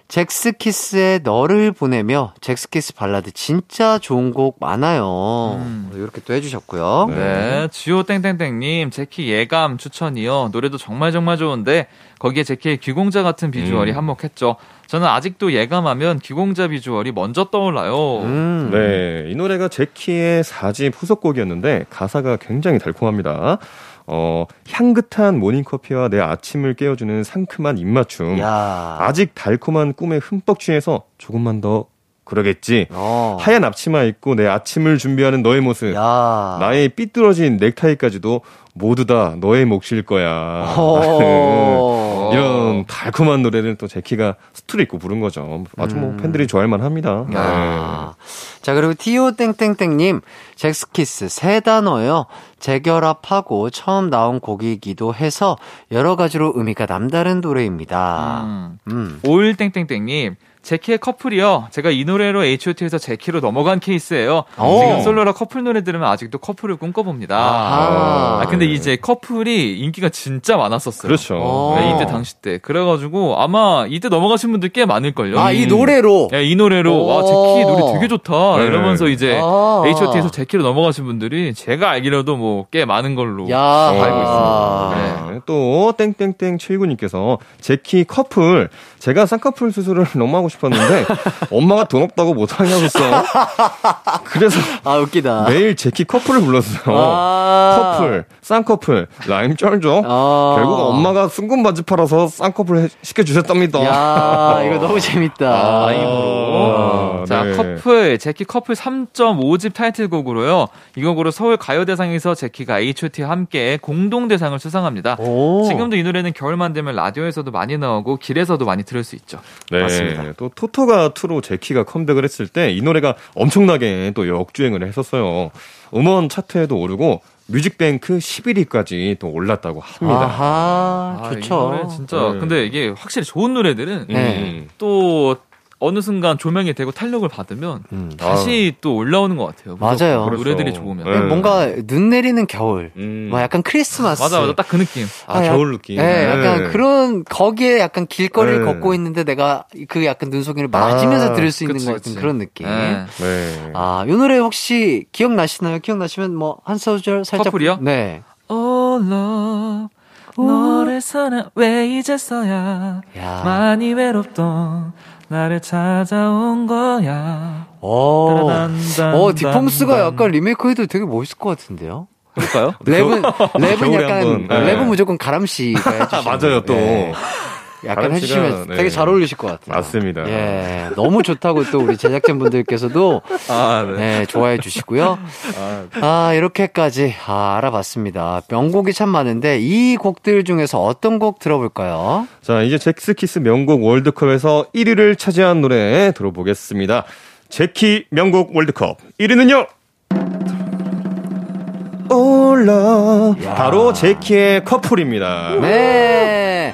잭스키스의 너를 보내며 잭스키스 발라드 진짜 좋은 곡 많아요. 음. 이렇게 또 해주셨고요. 네, 지오 땡땡땡님 제키 예감 추천이요. 노래도 정말 정말 좋은데 거기에 제키의 귀공자 같은 비주얼이 음. 한몫했죠. 저는 아직도 예감하면 귀공자 비주얼이 먼저 떠올라요. 음. 네, 이 노래가 제키의 4집 후속곡이었는데 가사가 굉장히 달콤합니다. 어, 향긋한 모닝커피와 내 아침을 깨워주는 상큼한 입맞춤. 야. 아직 달콤한 꿈에 흠뻑 취해서 조금만 더 그러겠지. 어. 하얀 앞치마 입고 내 아침을 준비하는 너의 모습. 야. 나의 삐뚤어진 넥타이까지도 모두 다 너의 몫일 거야. 어. 이런 달콤한 노래를 또 젝키가 스토리 있고 부른 거죠. 아주 뭐 음. 팬들이 좋아할 만합니다. 네. 야. 자, 그리고 TO 땡땡땡님, 젝스키스 세 단어요. 재결합하고 처음 나온 곡이기도 해서 여러 가지로 의미가 남다른 노래입니다. 음. 음. 51땡땡땡님, 젝키의 커플이요. 제가 이 노래로 H.O.T에서 젝키로 넘어간 케이스예요. 오. 지금 솔로라 커플 노래 들으면 아직도 커플을 꿈꿔봅니다. 아하. 아, 근데 이제 커플이 인기가 진짜 많았었어요. 그렇죠. 어. 네, 이때 당시 때. 그래가지고 아마 이때 넘어가신 분들 꽤 많을걸요. 아, 이 노래로? 네, 이 노래로 와 오. 제키 노래 되게 좋다 네. 이러면서 이제 아. H.O.T에서 제키로 넘어가신 분들이 제가 알기로도 뭐 꽤 많은 걸로 야. 알고 있습니다. 네. 또 땡땡땡 79님께서 제키 커플 제가 쌍꺼풀 수술을 너무 하고 싶 었는데 엄마가 돈 없다고 못 하냐고 써. 그래서 아, 웃기다. 매일 제키 커플을 불렀어요. 아. 커플, 쌍꺼풀, 라임 쩔죠. 아. 결국 엄마가 순금 바지 팔아서 쌍꺼풀 해- 시켜 주셨답니다. 야, 이거 너무 재밌다. 아, 라임으로. 아, 자, 네. 커플, 젝키 커플 3.5집 타이틀곡으로요. 이 곡으로 서울 가요대상에서 젝키가 H.O.T와 함께 공동 대상을 수상합니다. 오. 지금도 이 노래는 겨울만 되면 라디오에서도 많이 나오고 길에서도 많이 들을 수 있죠. 네. 맞습니다. 또 토토가 2로 젝키가 컴백을 했을 때 이 노래가 엄청나게 또 역주행을 했었어요. 음원 차트에도 오르고 뮤직뱅크 11위까지 또 올랐다고 합니다. 아하, 아, 이 좋죠. 노래 진짜. 네. 근데 이게 확실히 좋은 노래들은 네. 음. 또 어느 순간 조명이 되고 탄력을 받으면 음. 다시 또 올라오는 것 같아요. 맞아요. 노래들이 그렇죠. 좋으면. 네. 뭔가 눈 내리는 겨울. 음. 뭐 약간 크리스마스. 맞아, 맞아. 딱 그 느낌. 아, 아, 겨울 느낌. 네, 약간 그런 거기에 약간 길거리를 네. 걷고 있는데 내가 그 약간 눈속임을 맞으면서 아, 들을 수 있는 그치, 것 같은 그치. 그런 느낌. 네. 네. 아, 이 노래 혹시 기억나시나요? 기억나시면 뭐 한 소절 살짝 커플이요? 네. Oh love 너를 사랑 왜 이제서야 야. 많이 외롭던 나를 찾아온 거야 오. 따라단단 어, 디펑스가 단. 약간 리메이크 해도 되게 멋있을 것 같은데요? 그럴까요? 랩은, 랩은 약간, 네. 랩은 무조건 가람 씨가 해주시는 맞아요, 또. 약간 해주시면 네. 되게 잘 어울리실 것 같아요. 맞습니다. 예. 너무 좋다고 또 우리 제작진 분들께서도 아, 네. 네, 좋아해 주시고요. 아, 이렇게까지 아, 알아봤습니다. 명곡이 참 많은데 이 곡들 중에서 어떤 곡 들어볼까요? 자, 이제 잭스키스 명곡 월드컵에서 1위를 차지한 노래 들어보겠습니다. 제키 명곡 월드컵 1위는요? 올라 바로 제키의 커플입니다. 네.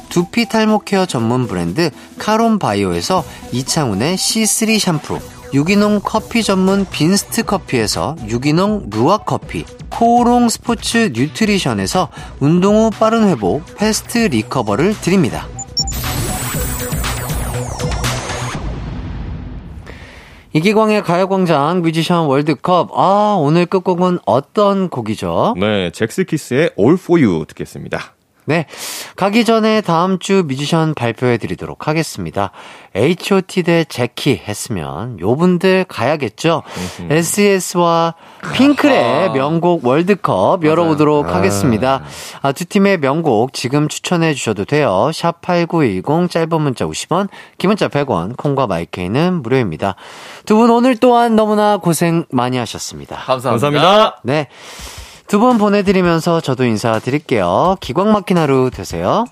두피 탈모 care 전문 브랜드 카론 바이오에서 이창훈의 C3 샴푸, 유기농 커피 전문 빈스트 커피에서 유기농 루아 커피, 코오롱 스포츠 뉴트리션에서 운동 후 빠른 회복 패스트 리커버를 드립니다. 이기광의 가요광장 뮤지션 월드컵. 아, 오늘 끝곡은 어떤 곡이죠? 네, 젝스키스의 All For You 듣겠습니다. 네. 가기 전에 다음 주 뮤지션 발표해 드리도록 하겠습니다. H.O.T 대 제키 했으면 요분들 가야겠죠? SES와 핑클의 명곡 월드컵 열어보도록 하겠습니다. 아, 두 팀의 명곡 지금 추천해 주셔도 돼요. 샵 8910 짧은 문자 50원, 긴 문자 100원, 콩과 마이케이는 무료입니다. 두 분 오늘 또한 너무나 고생 많이 하셨습니다. 감사합니다. 감사합니다. 네. 두 분 보내드리면서 저도 인사드릴게요. 기광 막힌 하루 되세요.